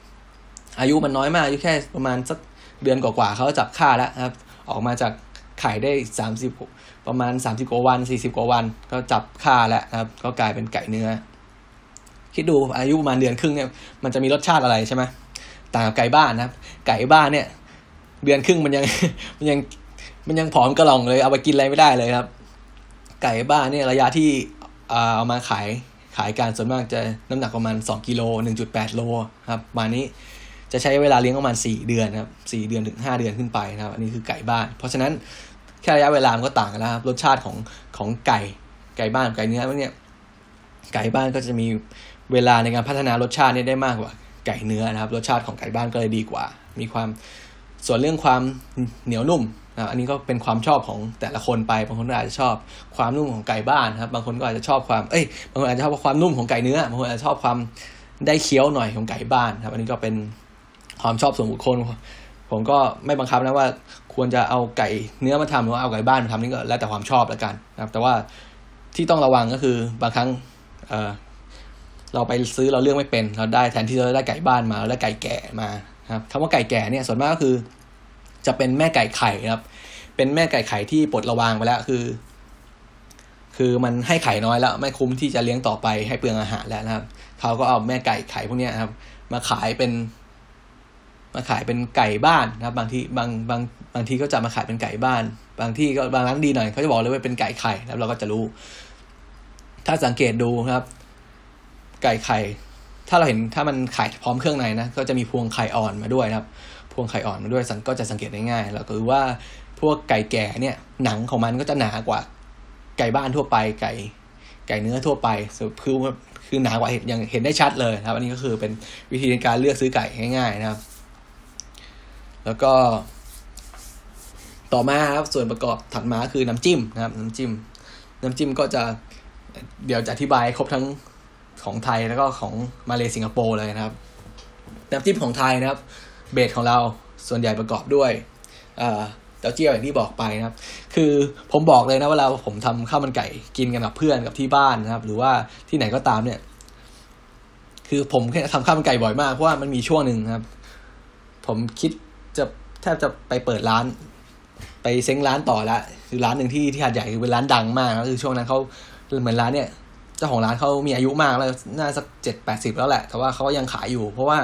อายุมันน้อยมากอายุแค่ประมาณสัก เดือนกว่าๆเขาจับค่าแล้วครับ ออกมาจากไข่ได้สามสิบประมาณสามสิบกว่าวันสี่สิบกว่าวัน ก็จับค่าแล้วครับ ก็กลายเป็นไก่เนื้อ คิดดูอายุประมาณเดือนครึ่งเนี่ย มันจะมีรสชาติอะไรใช่ไหมต่างกับไก่บ้านนะครับ ไก่บ้านเนี่ย เดือนครึ่งมันยังมันยังมันยังผอมกระหล่องเลย เอาไปกินอะไรไม่ได้เลยครับ ไก่บ้านเนี่ยระยะที่เอามาขายขายการส่วนมากจะน้ำหนักประมาณ 2กิโล1.8โลครับมานี้ จะใช้เวลาเลี้ยงประมาณ 4 เดือนครับ4เดือนถึง 5 เดือนขึ้นไปนะครับ อันนี้คือไก่บ้าน เพราะฉะนั้นแค่ระยะเวลามันก็ต่างกันแล้วครับ รสชาติของของไก่ไก่บ้านไก่เนื้อเนี่ยไก่บ้านก็จะมีเวลาในการพัฒนารสชาตินี่ได้มากกว่าไก่เนื้อนะครับ รสชาติของไก่บ้านก็เลยดีกว่า มีความส่วนเรื่องความเหนียวนุ่มนะอันนี้ก็เป็นความชอบของแต่ละคนไป บางคนก็อาจจะชอบความนุ่มของไก่บ้านครับ บางคนก็อาจจะชอบความ เอ้ย บางคนอาจจะชอบความนุ่มของไก่เนื้อ บางคนอาจจะชอบความได้เคี้ยวหน่อยของไก่บ้านครับ อันนี้ก็เป็น ความชอบส่วนบุคคล ผมก็ไม่บังคับนะว่า ควรจะเอาไก่เนื้อมาทำหรือว่าเอาไก่บ้านมาทำนี่ก็แล้วแต่ความชอบแล้วกันนะครับ แต่ว่าที่ต้องระวังก็คือบางครั้งเออเราไปซื้อเราเลือกไม่เป็น เราได้แทนที่จะได้ไก่บ้านมาเราได้ไก่แก่มาครับคำว่าไก่แก่เนี่ยส่วนมากก็คือ จะเป็นแม่ไก่ไข่ครับ เป็นแม่ไก่ไข่ที่ปลดระวางไปแล้วคือ คือมันให้ไข่น้อยแล้ว ไม่คุ้มที่จะเลี้ยงต่อไปให้เปลืองอาหารแล้วนะครับ เขาก็เอาแม่ไก่ไข่พวกนี้ครับ มาขายเป็น มาขายเป็นไก่บ้านนะครับ บางที่บางบางบางทีก็จะมาขายเป็นไก่บ้าน บางที่ก็บางร้านดีหน่อยเขาจะบอกเลยว่าเป็นไก่ไข่แล้วเราก็จะรู้ ถ้าสังเกตดูครับ ไก่ไข่ ถ้าเราเห็นถ้ามันไข่พร้อมเครื่องในนะก็จะมีพวงไข่อ่อนมาด้วยนะครับ พวงไข่อ่อนมาด้วยก็จะสังเกตได้ง่ายแล้วก็คือว่าพวกไก่แก่เนี่ย หนังของมันก็จะหนากว่าไก่บ้านทั่วไป ไก่ไก่เนื้อทั่วไปคือคือหนากว่าเห็นอย่างเห็นได้ชัดเลยนะครับ อันนี้ก็คือเป็นวิธีในการเลือกซื้อไก่ง่าย ๆ นะครับ แล้วก็ ต่อมาครับส่วนประกอบถัดมาคือน้ำจิ้มนะครับ น้ำจิ้ม น้ำจิ้มก็จะเดี๋ยวจะอธิบายครบทั้งของไทยแล้วก็ของมาเลสิงคโปร์เลยนะครับ น้ำจิ้มของไทยนะครับ เบสของเราส่วนใหญ่ประกอบด้วยเต้าเจี้ยวอย่างที่บอกไปนะครับ คือผมบอกเลยนะเวลาผมทำข้าวมันไก่กินกันกับเพื่อนกับที่บ้านนะครับ หรือว่าที่ไหนก็ตามเนี่ย คือผมทำข้าวมันไก่บ่อยมากเพราะว่ามันมีช่วงหนึ่งครับ ผมคิด จะแทบจะไปเปิดร้าน ไปเซ้งร้านต่อละคือร้านหนึ่งที่ที่หาดใหญ่คือเป็นร้านดังมากก็คือช่วงนั้นเขาเหมือนร้านเนี่ยเจ้าของร้านเขามีอายุมากแล้วน่าสักเจ็ดแปดสิบแล้วแหละ แต่ว่าเขายังขายอยู่ เพราะว่า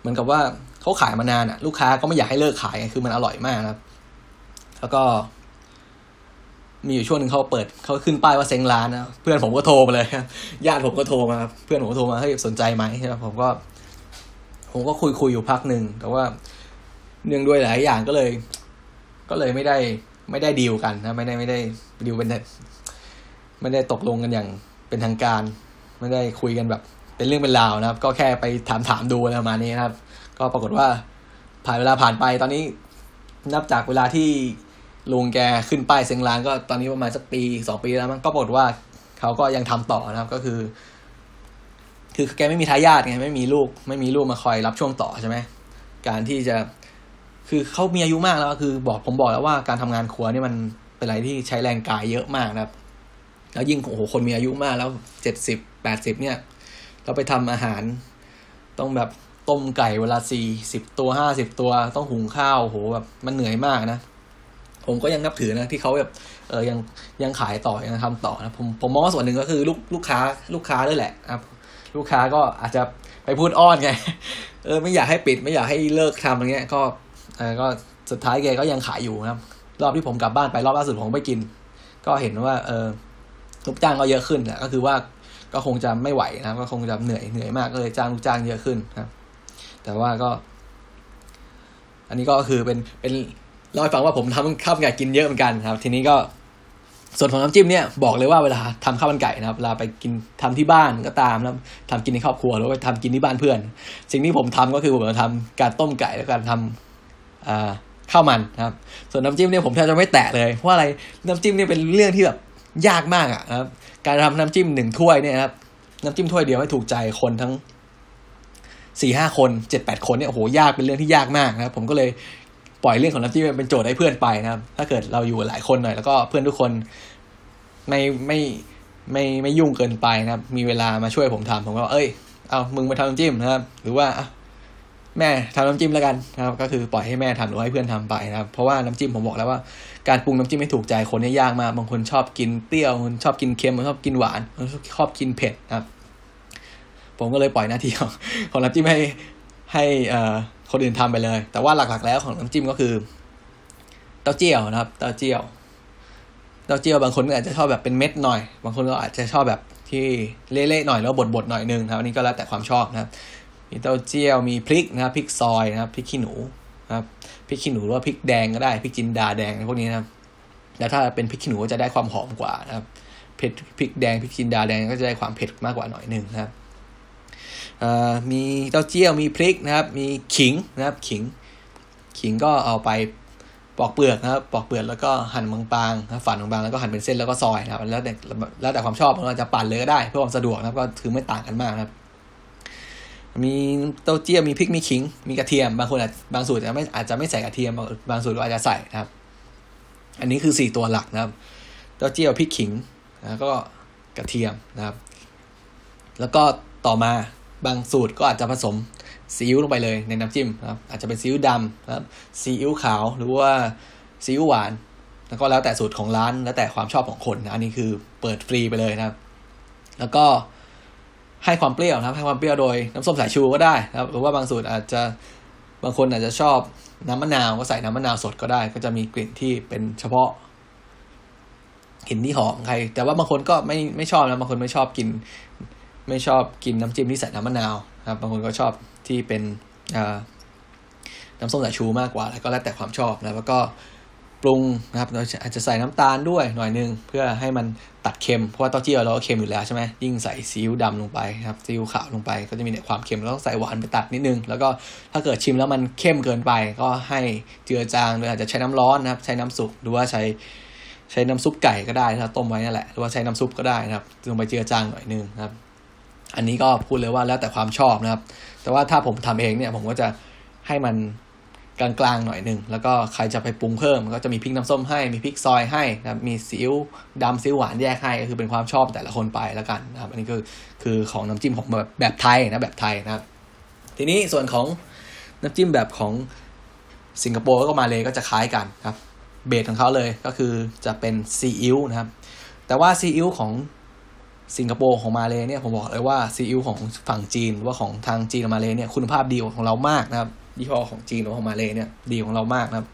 เหมือนกับว่าเขาขายมานานอะ่ะ ลูกค้าก็ไม่อยากให้เลิกขายคือมันอร่อยมากครับ แล้วก็ มีอยู่ช่วงหนึ่งเขาเปิดเขาขึ้นป้ายว่าเซ็งร้านนะเพื่อนผมก็โทรมาเลยญาติผมก็โทรมา เพื่อนผมก็โทรมาให้สนใจไหมใช่ไหมผมก็ ผมก็คุยคุยอยู่พักหนึ่งแต่ว่าเนื่องด้วยหลายอย่างก็เลย ก็เลยไม่ได้ ไม่ได้ดีลกันนะไม่ได้ไม่ได้ดีลเป็นไม่ได้ตกลงกันอย่างเป็นทางการ ไม่ได้คุยกันแบบ เป็นเรื่องเป็นราวนะครับ ก็แค่ไปถามถามดูอะไรประมาณนี้นะครับ ก็ปรากฏว่าผ่านเวลาผ่านไปตอนนี้นับจากเวลาที่ลุงแกขึ้นป้ายเซ็งร้านก็ตอนนี้ประมาณสักปีสองปีแล้วมันก็ปรากฏว่าเขาก็ยังทำต่อนะครับ ก็คือ คือแกไม่มีทายาทไงไม่มีลูก ไม่มีลูกมาคอยรับช่วงต่อใช่ไหมการที่จะคือเขามีอายุมากแล้วคือบอกผมบอกแล้วว่าการทำงานครัวนี่มันเป็นอะไรที่ใช้แรงกายเยอะมากนะครับ แล้วยิ่งโอ้โหคนมีอายุมากแล้วเจ็ดสิบแปดสิบเนี่ย เราไปทำอาหาร ต้องแบบต้มไก่เวลาสี่สิบตัวห้าสิบตัวต้องหุงข้าวโหแบบมันเหนื่อยมากนะ ผมก็ยังนับถือนะที่เขาแบบเออยังยังขายต่อยังทำต่อนะผมผมมองว่าส่วนหนึ่งก็คือลูกลูกค้าลูกค้าด้วยแหละครับ ลูกค้าก็อาจจะไปพูดอ้อนไง เออไม่อยากให้ปิดไม่อยากให้เลิกทำอะไรเงี้ย ก็เออก็สุดท้ายแกก็ยังขายอยู่นะครับ รอบที่ผมกลับบ้านไปรอบล่าสุดผมไปกิน ก็เห็นว่า เออลูกจ้างก็เยอะขึ้นแหละก็คือว่าก็คงจะไม่ไหวนะก็คงจะเหนื่อยเหนื่อยมากก็เลยจ้างลูกจ้างเยอะขึ้นครับแต่ว่าก็ อันนี้ก็คือเป็นเป็นเล่าให้ฟังว่าผมทำข้าวไก่กินเยอะเหมือนกันครับ ทีนี้ก็ ส่วนของน้ำจิ้มเนี่ยบอกเลยว่าเวลาทำข้าวมันไก่นะครับเวลาไปกินทำที่บ้านก็ตามแล้วทำกินในครอบครัวหรือว่าทำกินที่บ้านเพื่อน สิ่งที่ผมทำก็คือผมจะทำการต้มไก่แล้วการทำอ่าข้าวมันนะครับ ส่วนน้ำจิ้มเนี่ยผมแทบจะไม่แตะเลยเพราะอะไรน้ำจิ้มเนี่ยเป็นเรื่องที่แบบยากมากอะนะครับ การทำน้ำจิ้มหนึ่งถ้วยเนี่ยครับน้ำจิ้มถ้วยเดียวให้ถูกใจคนทั้งสี่ห้าคนเจ็ดแปดคนเนี่ยโอ้โหยากเป็นเรื่องที่ยากมากนะครับ ผมก็เลย ปล่อยเรื่องของน้ำจิ้มเป็นโจทย์ให้เพื่อนไปนะครับ ถ้าเกิดเราอยู่หลายคนหน่อย แล้วก็เพื่อนทุกคนไม่ไม่ไม่ไม่ยุ่งเกินไปนะครับ มีเวลามาช่วยผมทำผมก็เอ้ยเอามึงมาทำน้ำจิ้มนะครับ หรือว่าแม่ทำน้ำจิ้มแล้วกันนะครับ ก็คือปล่อยให้แม่ทำหรือให้เพื่อนทำไปนะครับ เพราะว่าน้ำจิ้มผมบอกแล้วว่าการปรุงน้ำจิ้มให้ถูกใจคนเนี่ยยากมากบางคนชอบกินเปรี้ยวคนชอบกินเค็มคนชอบกินหวานคนชอบกินเผ็ดนะครับ ผมก็เลยปล่อยหน้าที่ของของน้ำจิ้มให้ให้เอ่อ คนอื่นทำไปเลย แต่ว่าหลักๆ แล้วของน้ำจิ้มก็คือ เต้าเจี้ยวนะครับเต้าเจี้ยวเต้าเจี้ยวบางคนก็อาจจะชอบแบบเป็นเม็ดหน่อย บางคนก็อาจจะชอบแบบที่เละๆหน่อยแล้วบดๆหน่อยนึงนะครับอันนี้ก็แล้วแต่ความชอบนะครับมีเต้าเจี้ยวมีพริกนะครับพริกซอยนะครับพริกขี้หนูนะครับพริกขี้หนูหรือว่าพริกแดงก็ได้พริกจินดาแดงพวกนี้นะครับแล้วถ้าเป็นพริกขี้หนูก็จะได้ความหอมกว่านะครับเผ็ดพริกแดงพริกจินดาแดงก็จะได้ความเผ็ดมากกว่าหน่อยนึงนะครับ มีเต้าเจี้ยวมีพริกนะครับ มีขิงนะครับขิง ขิงก็เอาไปปอกเปลือกนะครับปอกเปลือกแล้วก็หั่นบางๆนะฝานบางๆแล้วก็หั่นเป็นเส้นแล้วก็ซอยนะครับแล้วแต่แล้วแต่ความชอบเราจะปั่นเลยก็ได้เพื่อความสะดวกนะครับก็คือไม่ต่างกันมากนะครับ มีเต้าเจี้ยวมีพริกมีขิง มีกระเทียมบางคนอาจบางสูตรจะไม่อาจจะไม่ใส่กระเทียมบางบางสูตรก็อาจจะใส่นะครับ อันนี้คือสี่ตัวหลักนะครับ เต้าเจี้ยวพริกขิงแล้วก็กระเทียมนะครับ แล้วก็ต่อมา บางสูตรก็อาจจะผสมซีอิ๊วลงไปเลยในน้ำจิ้มนะครับอาจจะเป็นซีอิ๊วดำนะครับซีอิ๊วขาวหรือว่าซีอิ๊วหวาน แล้วก็แล้วแต่สูตรของร้านแล้วแต่ความชอบของคนนะอันนี้คือเปิดฟรีไปเลยนะครับ แล้วก็ให้ความเปรี้ยวนะครับ ให้ความเปรี้ยวโดยน้ำส้มสายชูก็ได้นะครับหรือว่าบางสูตรอาจจะบางคนอาจจะชอบน้ำมะนาวก็ใส่น้ำมะนาวสดก็ได้ ก็จะมีกลิ่นที่เป็นเฉพาะกลิ่นที่หอมใคร แต่ว่าบางคนก็ไม่ไม่ชอบนะบางคนไม่ชอบกิน ไม่ชอบกินน้ำจิ้มที่ใส่น้ำมะนาวนะครับบางคนก็ชอบที่เป็นน้ำส้มสายชูมากกว่า แล้วก็แล้วแต่ความชอบนะแล้วก็ปรุงนะครับเราอาจจะใส่น้ำตาลด้วยหน่อยนึงเพื่อให้มันตัดเค็มเพราะว่าเต้าเจี้ยวเราก็เค็มอยู่แล้วใช่ไหมยิ่งใส่ซีอิ๊วดำลงไปครับซีอิ๊วขาวลงไป ก็จะมีแต่ความเค็มแล้วต้องใส่หวานไปตัดนิดนึง แล้วก็ถ้าเกิดชิมแล้วมันเข้มเกินไป ก็ให้เจือจางโดยอาจจะใช้น้ำร้อนนะครับ ใช้น้ำสุกหรือว่าใช้ใช้น้ำซุปไก่ก็ได้ถ้าต้มไว้นั่นแหละหรือว่าใช้น้ำซุปก็ได้นะครับลงไปเจือจางหน่อยนึงนะครับ อันนี้ก็พูดเลยว่าแล้วแต่ความชอบนะครับ แต่ว่าถ้าผมทำเองเนี่ยผมก็จะให้มันกลางๆหน่อยหนึ่งแล้วก็ใครจะไปปรุงเพิ่ม ก็จะมีพริกน้ำส้มให้มีพริกซอยให้นะมีซีอิ๊วดำซีอิ๊วหวานแยกให้ก็คือเป็นความชอบแต่ละคนไปแล้วกันนะครับอันนี้คือคือของน้ำจิ้มของแบบแบบไทยนะแบบไทยนะครับ ทีนี้ส่วนของน้ำจิ้มแบบของสิงคโปร์ก็มาเลยก็จะคล้ายกันครับเบสของเขาเลยก็คือจะเป็นซีอิ๊วนะครับ แต่ว่าซีอิ๊วของ สิงคโปร์ของมาเลยเนี่ยผมบอกเลยว่าซีอิ๊วของฝั่งจีนหรือว่าของทางจีนมาเลยเนี่ยคุณภาพดีของเรามากนะครับยี่ห้อของจีนหรือของมาเลยเนี่ยดีของเรามากนะครับ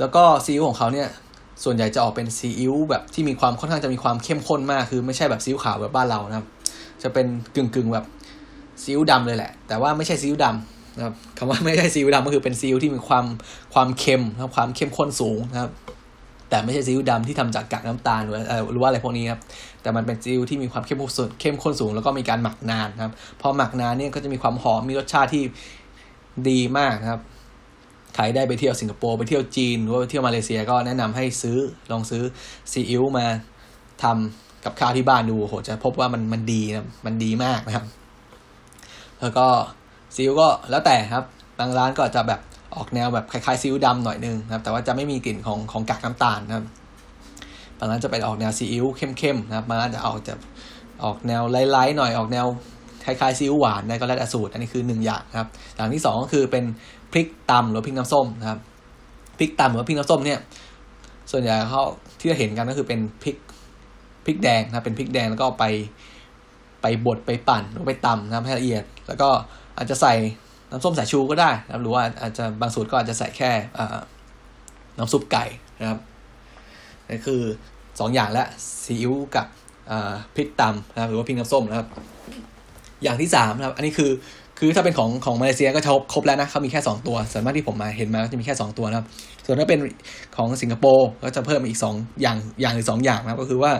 แล้วก็ซีอิ๊วของเขาเนี่ยส่วนใหญ่จะออกเป็นซีอิ๊วแบบที่มีความค่อนข้างจะมีความเข้มข้นมากคือไม่ใช่แบบซีอิ๊วขาวแบบบ้านเรานะครับ จะเป็นกึ่งกึ่งแบบซีอิ๊วดำเลยแหละ แต่ว่าไม่ใช่ซีอิ๊วดำนะครับคำว่าไม่ใช่ซีอิ๊วดำก็คือเป็นซีอิ๊วที่มีความความเค็มนะครับความเข้มข้นสูงนะครับ แต่ไม่ใช่ซีอิ๊วดำที่ทำจากกากน้ำตาลหรือหรือว่าอะไรพวกนี้ครับแต่มันเป็นซีอิ๊วที่มีความเข้มข้นสูงเข้มข้นสูงแล้วก็มีการหมักนานครับพอหมักนานเนี่ยก็จะมีความหอมมีรสชาติที่ดีมากครับใครได้ไปเที่ยวสิงคโปร์ไปเที่ยวจีนหรือว่าไปเที่ยวมาเลเซียก็แนะนำให้ซื้อลองซื้อซีอิ๊วมาทำกับข้าวที่บ้านดูโหจะพบว่ามันมันดีนะมันดีมากนะครับ แล้วก็ซีอิ๊วก็แล้วแต่ครับ บางร้านก็จะแบบ ออกแนวแบบคล้ายๆซีอิ๊วดำหน่อยนึงนะครับ แต่ว่าจะไม่มีกลิ่นของของกากน้ำตาลนะครับบางร้านจะเป็นออกแนวซีอิ๊วเข้มๆนะครับบางร้านจะออกจะออกแนว light ๆหน่อยออกแนวคล้ายๆซีอิ๊วหวานนะก็แล้วแต่สูตรอันนี้คือหนึ่งอย่างนะครับ อย่างที่สองก็คือเป็นพริกตำหรือพริกน้ำส้มนะครับพริกตำหรือพริกน้ำส้มเนี่ยส่วนใหญ่เขาที่เราเห็นกันก็คือเป็นพริกพริกแดงนะเป็นพริกแดงแล้วก็ไปไปบดไปปั่นหรือไปตำนะครับให้ละเอียด แล้วก็อาจจะใส่ น้ำส้มสายชูก็ได้นะหรือว่าอาจจะบางสูตรก็อาจจะใส่แค่น้ำซุปไก่นะครับนี่คือสองอย่างและซีอิ๊วกับพริกตำนะครับหรือว่าพริกน้ำส้มนะครับ อย่างที่สามนะครับ อันนี้คือคือถ้าเป็นของของมาเลเซียก็จะครบแล้วนะเขามีแค่สองตัวส่วนมากที่ผมมาเห็นมาก็จะมีแค่สองตัวนะครับ ส่วนถ้าเป็นของสิงคโปร์ก็จะเพิ่มอีกสองอย่างอย่างหรือสองอย่างนะครับ ก็คือว่า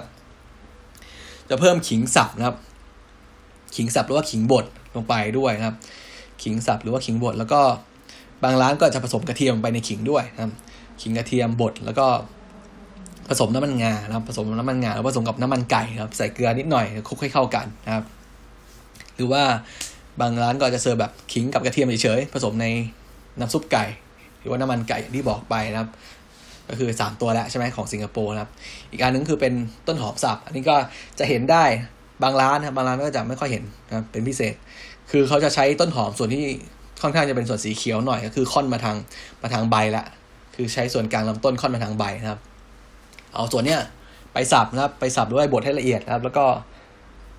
จะเพิ่มขิงสับนะครับ ขิงสับหรือว่าขิงบดลงไปด้วยนะครับ ขิงสับหรือว่าขิงบดแล้วก็บางร้านก็จะผสมกระเทียมไปในขิงด้วยนะครับขิงกระเทียมบดแล้วก็ผสมน้ำมันงานะครับผสมน้ำมันงาแล้วผสมกับน้ำมันไก่ครับใส่เกลือนิดหน่อยคลุกให้เข้ากันนะครับ หรือว่าบางร้านก็จะเสิร์ฟแบบขิงกับกระเทียมเฉยๆผสมในน้ำซุปไก่ หรือว่าน้ำมันไก่อย่างที่บอกไปนะครับ ก็คือ 3 ตัวแล้วใช่ไหมของสิงคโปร์นะครับ อีกอันนึงคือเป็นต้นหอมสับ อันนี้ก็จะเห็นได้บางร้านนะบางร้านก็จะไม่ค่อยเห็นนะเป็นพิเศษ คือเขาจะใช้ต้นหอมส่วนที่ค่อนข้างจะเป็นส่วนสีเขียวหน่อยก็คือค่อนมาทางมาทางใบละ คือใช้ส่วนกลางลำต้นค่อนมาทางใบนะครับ เอาส่วนเนี้ยไปสับนะครับ ไปสับด้วยบดให้ละเอียดนะครับ แล้วก็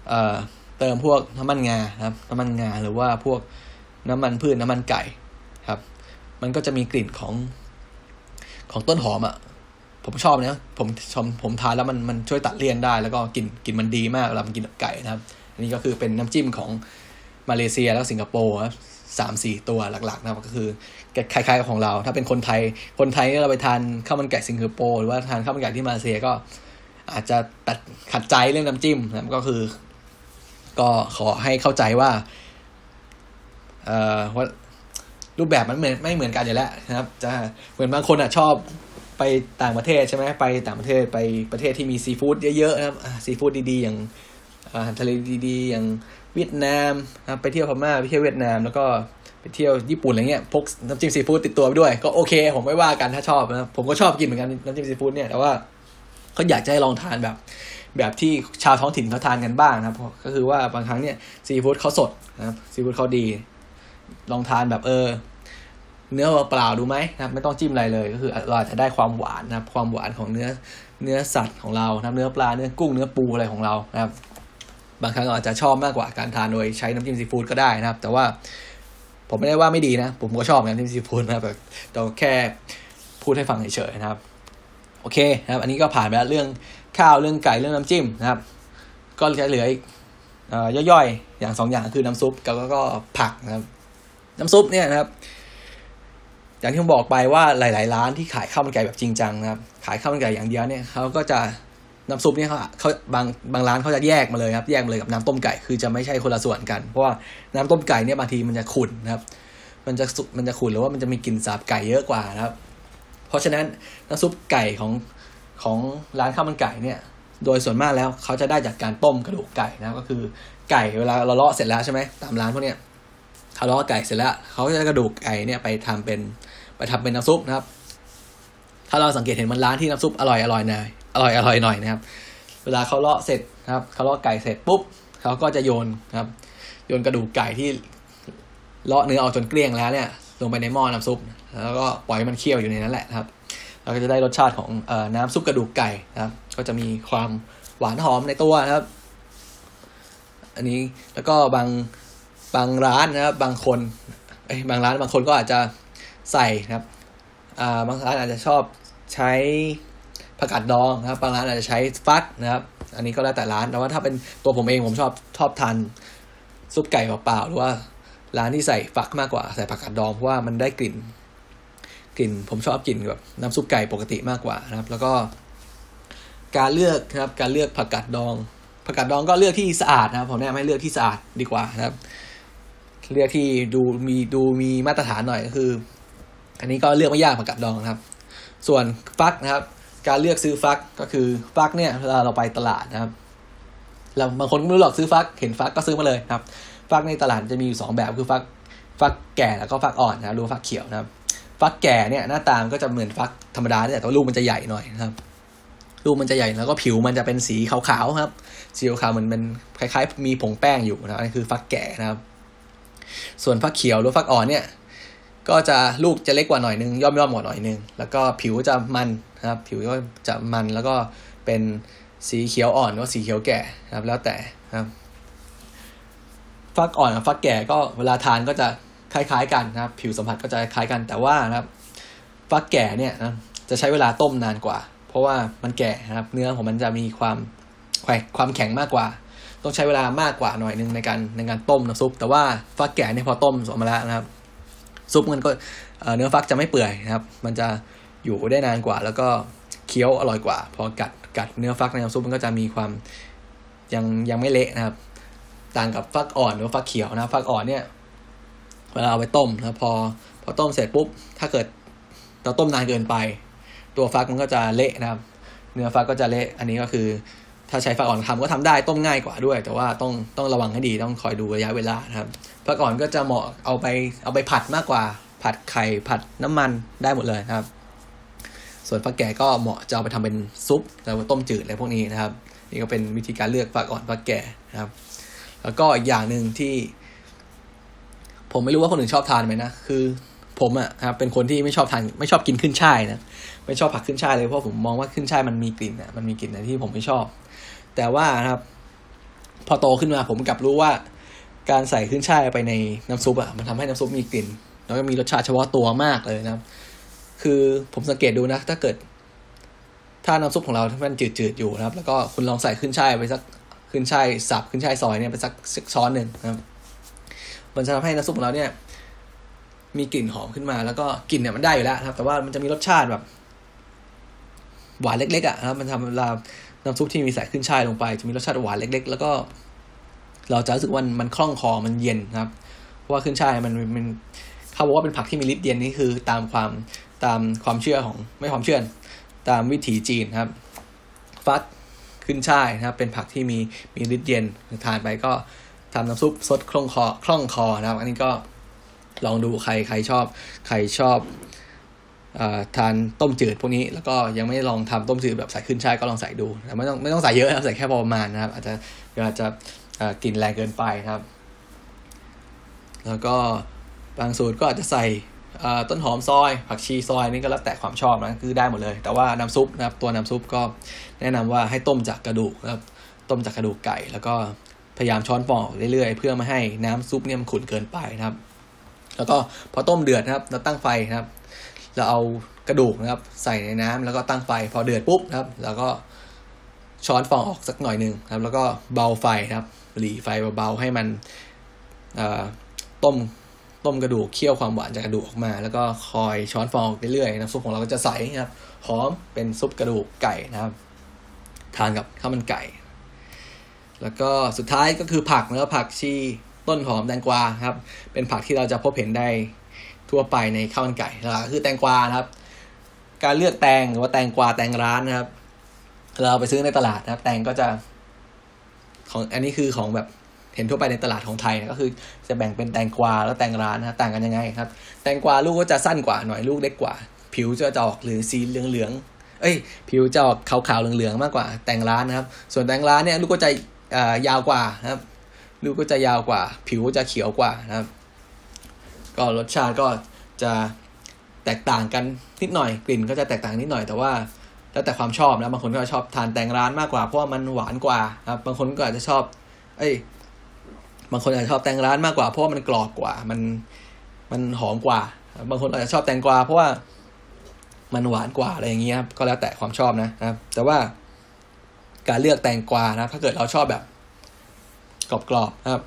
เอ่อเติมพวกน้ำมันงาครับ น้ำมันงาหรือว่าพวกน้ำมันพืชน้ำมันไก่ครับ มันก็จะมีกลิ่นของของต้นหอมอะ่ะผมชอบนะผมชมผมทานแล้วมันมันช่วยตัดเลี่ยนได้ แล้วก็กลิ่นกลิ่นมันดีมากเวลามันกินกับไก่นะครับ อันนี้ก็คือเป็นน้ำจิ้มของ มาเลเซียแล้วสิงคโปร์ครับสามสี่ตัวหลักๆนะครับก็คือคล้ายๆกับของเรา ถ้าเป็นคนไทย คนไทยเราไปทานข้าวมันไก่สิงคโปร์หรือว่าทานข้าวมันไก่ที่มาเลเซียก็อาจจะตัดขัดใจเรื่องน้ำจิ้มนะก็คือ ก็ขอให้เข้าใจว่าเอ่อว่ารูปแบบมันเหมือนไม่เหมือนกันอยู่แล้วนะครับ จะเหมือนบางคนอะชอบไปต่างประเทศใช่ไหมไปต่างประเทศไปประเทศที่มีซีฟู้ดเยอะๆนะครับซีฟู้ดดีๆ อย่างอาหารทะเลดีๆ อย่าง เวียดนามนะครับไปเที่ยวพม่าไปเที่ยวเวียดนาม แล้วก็ไปเที่ยวญี่ปุ่นอะไรเงี้ยพกน้ำจิ้มซีฟู้ดติดตัวไปด้วย ก็โอเค ผมไม่ว่ากันถ้าชอบนะผมก็ชอบกินเหมือนกันน้ำจิ้มซีฟู้ดเนี่ยแต่ว่าเขาอยากจะให้ลองทานแบบ แบบที่ชาวท้องถิ่นเขาทานกันบ้างนะครับก็คือว่าบางครั้งเนี่ยซีฟู้ดเขาสดนะครับซีฟู้ดเขาดี ลองทานแบบเออ เนื้อเปล่าดูไหมนะครับ ไม่ต้องจิ้มอะไรเลย ก็คือเราอาจะได้ความหวานนะครับ ความหวานของเนื้อเนื้อสัตว์ของเรานะเนื้อปลาเนื้อกุ้งเนื้อปูอะไรของเรานะครับ บางครั้งอาจจะชอบมากกว่าการทานโดยใช้น้ำจิ้มซีฟู้ดก็ได้นะครับ แต่ว่าผมไม่ได้ว่าไม่ดีนะ ผมก็ชอบน้ำจิ้มซีฟู้ดนะครับแบบเราแค่พูดให้ฟังเฉยๆนะครับ โอเคนะครับ อันนี้ก็ผ่านไปแล้วเรื่องข้าวเรื่องไก่เรื่องน้ำจิ้มนะครับ ก็จะเหลืออีกย่อยๆ อย่างสองอย่างคือน้ำซุปกับก็ผักนะครับ น้ำซุปเนี่ยนะครับ อย่างที่ผมบอกไปว่าหลาย ๆ ร้านที่ขายข้าวมันไก่แบบจริงจังนะครับ ขายข้าวมันไก่อย่างเดียวเนี่ยเขาก็จะ น้ำซุปเนี่ยเขาเขาบางบางร้านเขาจะแยกมาเลยครับแยกมาเลยกับน้ำต้มไก่คือจะไม่ใช่คนละส่วนกัน เพราะว่าน้ำต้มไก่เนี่ยบางทีมันจะขุ่นนะครับ มันจะมันจะขุ่นหรือว่ามันจะมีกลิ่นสาบไก่เยอะกว่านะครับ เพราะฉะนั้นน้ำซุปไก่ของของร้านข้าวมันไก่เนี่ย โดยส่วนมากแล้วเขาจะได้จากการต้มกระดูกไก่นะก็คือไก่เวลาเราเลาะเสร็จแล้วใช่ไหมตามร้านพวกเนี้ยเขาเลาะไก่เสร็จแล้วเขาจะกระดูกไก่เนี่ยไปทำเป็นไปทำเป็นน้ำซุปนะครับ ถ้าเราสังเกตเห็นมันร้านที่น้ำซุปอร่อยอร่อยน่ย อร่อยอร่อยหน่อยนะครับ เวลาเขาเลาะเสร็จนะครับเขาเลาะไก่เสร็จปุ๊บเขาก็จะโยนนะครับ โยนกระดูกไก่ที่เลาะเนื้อออกจนเกลี้ยงแล้วเนี่ย ลงไปในหม้อน้ำซุป แล้วก็ปล่อยให้มันเคี่ยวอยู่ในนั้นแหละนะครับเราก็จะได้รสชาติของอน้ำซุปกระดูกไก่นะครับ ก็จะมีความหวานหอมในตัวนะครับ อันนี้แล้วก็บางบางร้านนะครับ บางคนเอ้บางร้านบางคนก็อาจจะใส่นะครับ อ่าบางร้านอาจจะชอบใช้ ผักกาดดองนะครับบางร้านอาจจะใช้ฟักนะครับ อันนี้ก็แล้วแต่ร้านแต่ว่าถ้าเป็นตัวผมเองผมชอบชอบทานซุปไก่เปล่าๆหรือว่าร้านที่ใส่ฟักมากกว่าใส่ผักกาดดองเพราะว่ามันได้กลิ่น กลิ่นผมชอบกลิ่นแบบน้ำซุปไก่ปกติมากกว่านะครับ แล้วก็ การเลือกนะครับ การเลือกผักกาดดอง ผักกาดดองก็เลือกที่สะอาดนะครับผมแนะนำให้เลือกที่สะอาดดีกว่านะครับ เลือกที่ดูมีดูมีมาตรฐานหน่อยก็คือ อันนี้ก็เลือกไม่ยากผักกาดดองนะครับ ส่วนฟักนะครับ การเลือกซื้อฟักก็คือฟักเนี่ยเวลาเราไปตลาดนะครับ เราบางคนก็ไม่รู้หรอกซื้อฟัก เห็นฟักก็ซื้อมาเลยนะครับ ฟักในตลาดจะมีอยู่สองแบบคือฟักฟักแก่แล้วก็ฟักอ่อนนะครับรือฟักเขียวนะครับ ฟักแก่เนี่ยหน้าตามันก็จะเหมือนฟักธรรมดาเนี่ยแต่ว่าลูกมันจะใหญ่หน่อยนะครับ ลูกมันจะใหญ่แล้วก็ผิวมันจะเป็นสีขาวๆครับ สีขาวเหมือนเป็นคล้าย ๆ มีผงแป้งอยู่นะครับนี่คือฟักแก่นะครับ ส่วนฟักเขียวหรือฟักอ่อนเนี่ย ก็จะลูกจะเล็กกว่าหน่อยนึงย่อมๆกว่าหน่อยนึง แล้วก็ผิวจะมันนะครับ ผิวก็จะมันแล้วก็เป็นสีเขียวอ่อนว่าสีเขียวแก่นะครับ แล้วแต่ครับฟักอ่อนกับฟักแก่ก็เวลาทานก็จะคล้าย ๆ กันนะครับ ผิวสัมผัสก็จะคล้ายกันแต่ว่านะครับฟักแก่เนี่ยนะจะใช้เวลาต้มนานกว่า เพราะว่ามันแก่นะครับ เนื้อของมันจะมีความแขวความแข็งมากกว่า ต้องใช้เวลามากกว่าหน่อยนึงในการในการต้มน้ำซุป แต่ว่าฟักแก่เนี่ยพอต้มออกมาแล้วนะครับ ซุปมันก็เนื้อฟักจะไม่เปื่อยนะครับ มันจะอยู่ได้นานกว่า แล้วก็เคี้ยวอร่อยกว่า พอกัดกัดเนื้อฟักในน้ำซุปมันก็จะมีความยังยังไม่เละนะครับ ต่างกับฟักอ่อนหรือฟักเขียวนะฟักอ่อนเนี่ยเวลาเอาไปต้มนะพอพอต้มเสร็จปุ๊บ ถ้าเกิดเราต้มนานเกินไป ตัวฟักมันก็จะเละนะครับ เนื้อฟักก็จะเละอันนี้ก็คือ ถ้าใช้ฟักอ่อนทำก็ทำได้ต้มง่ายกว่าด้วย แต่ว่าต้องต้องระวังให้ดีต้องคอยดูระยะเวลานะครับฟักอ่อนก็จะเหมาะเอาไปเอาไปผัดมากกว่า ผัดไข่ผัดน้ำมันได้หมดเลยนะครับ ส่วนฟักแก่ก็เหมาะจะเอาไปทำเป็นซุปแล้วต้มจืดอะไรพวกนี้นะครับ นี่ก็เป็นวิธีการเลือกฟักอ่อนฟักแก่นะครับ แล้วก็อีกอย่างหนึ่งที่ ผมไม่รู้ว่าคนอื่นชอบทานไหมนะคือผมอะครับเป็นคนที่ไม่ชอบทานไม่ชอบกินขึ้นช่ายนะไม่ชอบผักขึ้นช่ายเลยเพราะผมมองว่าขึ้นช่ายมันมีกลิ่นอะมันมีกลิ่นอะไรที่ผมไม่ชอบ แต่ว่านะครับ พอโตขึ้นมาผมกลับรู้ว่า การใส่ขึ้นช่ายไปในน้ำซุปอะมันทำให้น้ำซุปมีกลิ่น แล้วก็มีรสชาติเฉพาะตัวมากเลยนะครับ คือผมสังเกตดูนะ ถ้าเกิด ถ้าน้ำซุปของเราถ้ามันจืดๆอยู่นะครับ แล้วก็คุณลองใส่ขึ้นช่ายไปสักขึ้นช่ายสับขึ้นช่ายซอยเนี่ยไปสักช้อนหนึ่งนะครับ มันจะทำให้น้ำซุปของเราเนี่ยมีกลิ่นหอมขึ้นมาแล้วก็กลิ่นเนี่ยมันได้อยู่แล้วครับ แต่ว่ามันจะมีรสชาติแบบ หวานเล็กๆอะครับ มันทำเวลา น้ำซุปที่มีใส่ขึ้นช่ายลงไป จะมีรสชาติหวานเล็ก ๆ แล้วก็ เราจะรู้สึกว่ามันคล่องคอมันเย็นครับ เพราะว่าขึ้นช่ายมันมันเขาบอกว่าเป็นผักที่มีฤทธิ์เย็นนี่คือตามความตามความเชื่อของไม่ความเชื่อตามวิถีจีนครับ ฟักขึ้นช่ายนะครับ เป็นผักที่มีมีฤทธิ์เย็นทานไปก็ทำน้ำซุปสดคล่องคอคล่องคอนะครับ อันนี้ก็ลองดูใครใครชอบ ใครชอบ ทานต้มจืดพวกนี้ แล้วก็ยังไม่ลองทำต้มจืดแบบใส่ขึ้นช่ายก็ลองใส่ดูแต่ไม่ต้องไม่ต้องใส่เยอะนะใส่แค่พอประมาณนะครับ อาจจะอาจจะกินแรงเกินไปนะครับ แล้วก็บางสูตรก็อาจจะใส่ต้นหอมซอย ผักชีซอยนี่ก็แล้วแต่ความชอบนะคือได้หมดเลย แต่ว่าน้ำซุปนะครับตัวน้ำซุปก็แนะนำว่าให้ต้มจากกระดูกนะครับต้มจากกระดูกไก่ แล้วก็พยายามช้อนฟองเรื่อยๆ เพื่อไม่ให้น้ำซุปเนี่ยมันขุ่นเกินไปนะครับ แล้วก็พอต้มเดือดนะครับเราตั้งไฟนะครับ เราเอากระดูกนะครับ ใส่ในน้ำแล้วก็ตั้งไฟพอเดือดปุ๊บนะครับ แล้วก็ช้อนฟองออกสักหน่อยหนึ่งครับ แล้วก็เบาไฟครับหลีไฟเบาๆให้มันต้มต้มกระดูกเคี่ยวความหวานจากกระดูกออกมา แล้วก็คอยช้อนฟองเรื่อยๆน้ำซุปของเราก็จะใสนะครับหอมเป็นซุปกระดูกไก่นะครับ ทานกับข้าวมันไก่ แล้วก็สุดท้ายก็คือผักนะครับผักชีต้นหอมแตงกวาครับ เป็นผักที่เราจะพบเห็นได้ ทั่วไปในข้าวมันไก่หลักคือแตงกวานะครับ การเลือกแตงหรือว่าแตงกวาแตงร้านนะครับ เราไปซื้อในตลาดนะครับ แตงก็จะ ของอันนี้คือของแบบเห็นทั่วไปในตลาดของไทยนะก็คือจะแบ่งเป็นแตงกวาแล้วแตงร้านนะต่างกันยังไงครับ แตงกวาลูกก็จะสั้นกว่าหน่อยลูกเล็กกว่า ผิวจะออกหรือสีเหลืองๆเอ้ย ผิวจะออกขาวๆเหลืองๆมากกว่าแตงร้านนะครับ ส่วนแตงร้านเนี่ยลูกก็จะยาวกว่านะครับ ลูกก็จะยาวกว่า ผิวก็จะเขียวกว่านะครับ ก็รสชาติก็จะแตกต่างกันนิดหน่อยกลิ่นก็จะแตกต่างนิดหน่อยแต่ว่าแล้วแต่ความชอบนะบางคนก็ชอบทานแตงร้านมากกว่าเพราะว่ามันหวานกว่าครับบางคนก็อาจจะชอบ เอ้ยบางคนอาจจะชอบแตงร้านมากกว่าเพราะว่ามันกรอบกว่า มันมันหอมกว่า บางคนอาจจะชอบแตงกวาเพราะว่ามันหวานกว่าอะไรอย่างเงี้ยครับก็แล้วแต่ความชอบนะครับ แต่ว่าการเลือกแตงกวานะ ถ้าเกิดเราชอบแบบกรอบๆนะครับ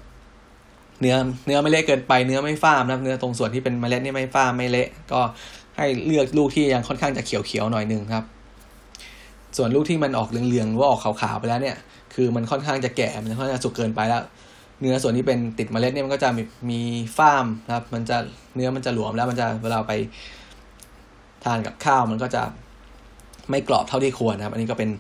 เนื้อเนื้อไม่เละเกินไปเนื้อไม่ฟ้ามนะครับเนื้อตรงส่วนที่เป็นเมล็ดนี่ไม่ฟ้ามไม่เละก็ให้เลือกลูกที่ยังค่อนข้างจะเขียวๆหน่อยนึงครับ ส่วนลูกที่มันออกเหลืองๆหรือว่าออกขาวๆไปแล้วเนี่ย คือมันค่อนข้างจะแก่มันค่อนข้างจะสุกเกินไปแล้ว เนื้อส่วนที่เป็นติดเมล็ดเนี่ยมันก็จะมีมีฟ้ามนะครับ มันจะเนื้อมันจะหลวมแล้วมันจะเวลาไปทานกับข้าวมันก็จะไม่กรอบเท่าที่ควรนะครับ อันนี้ก็เป็น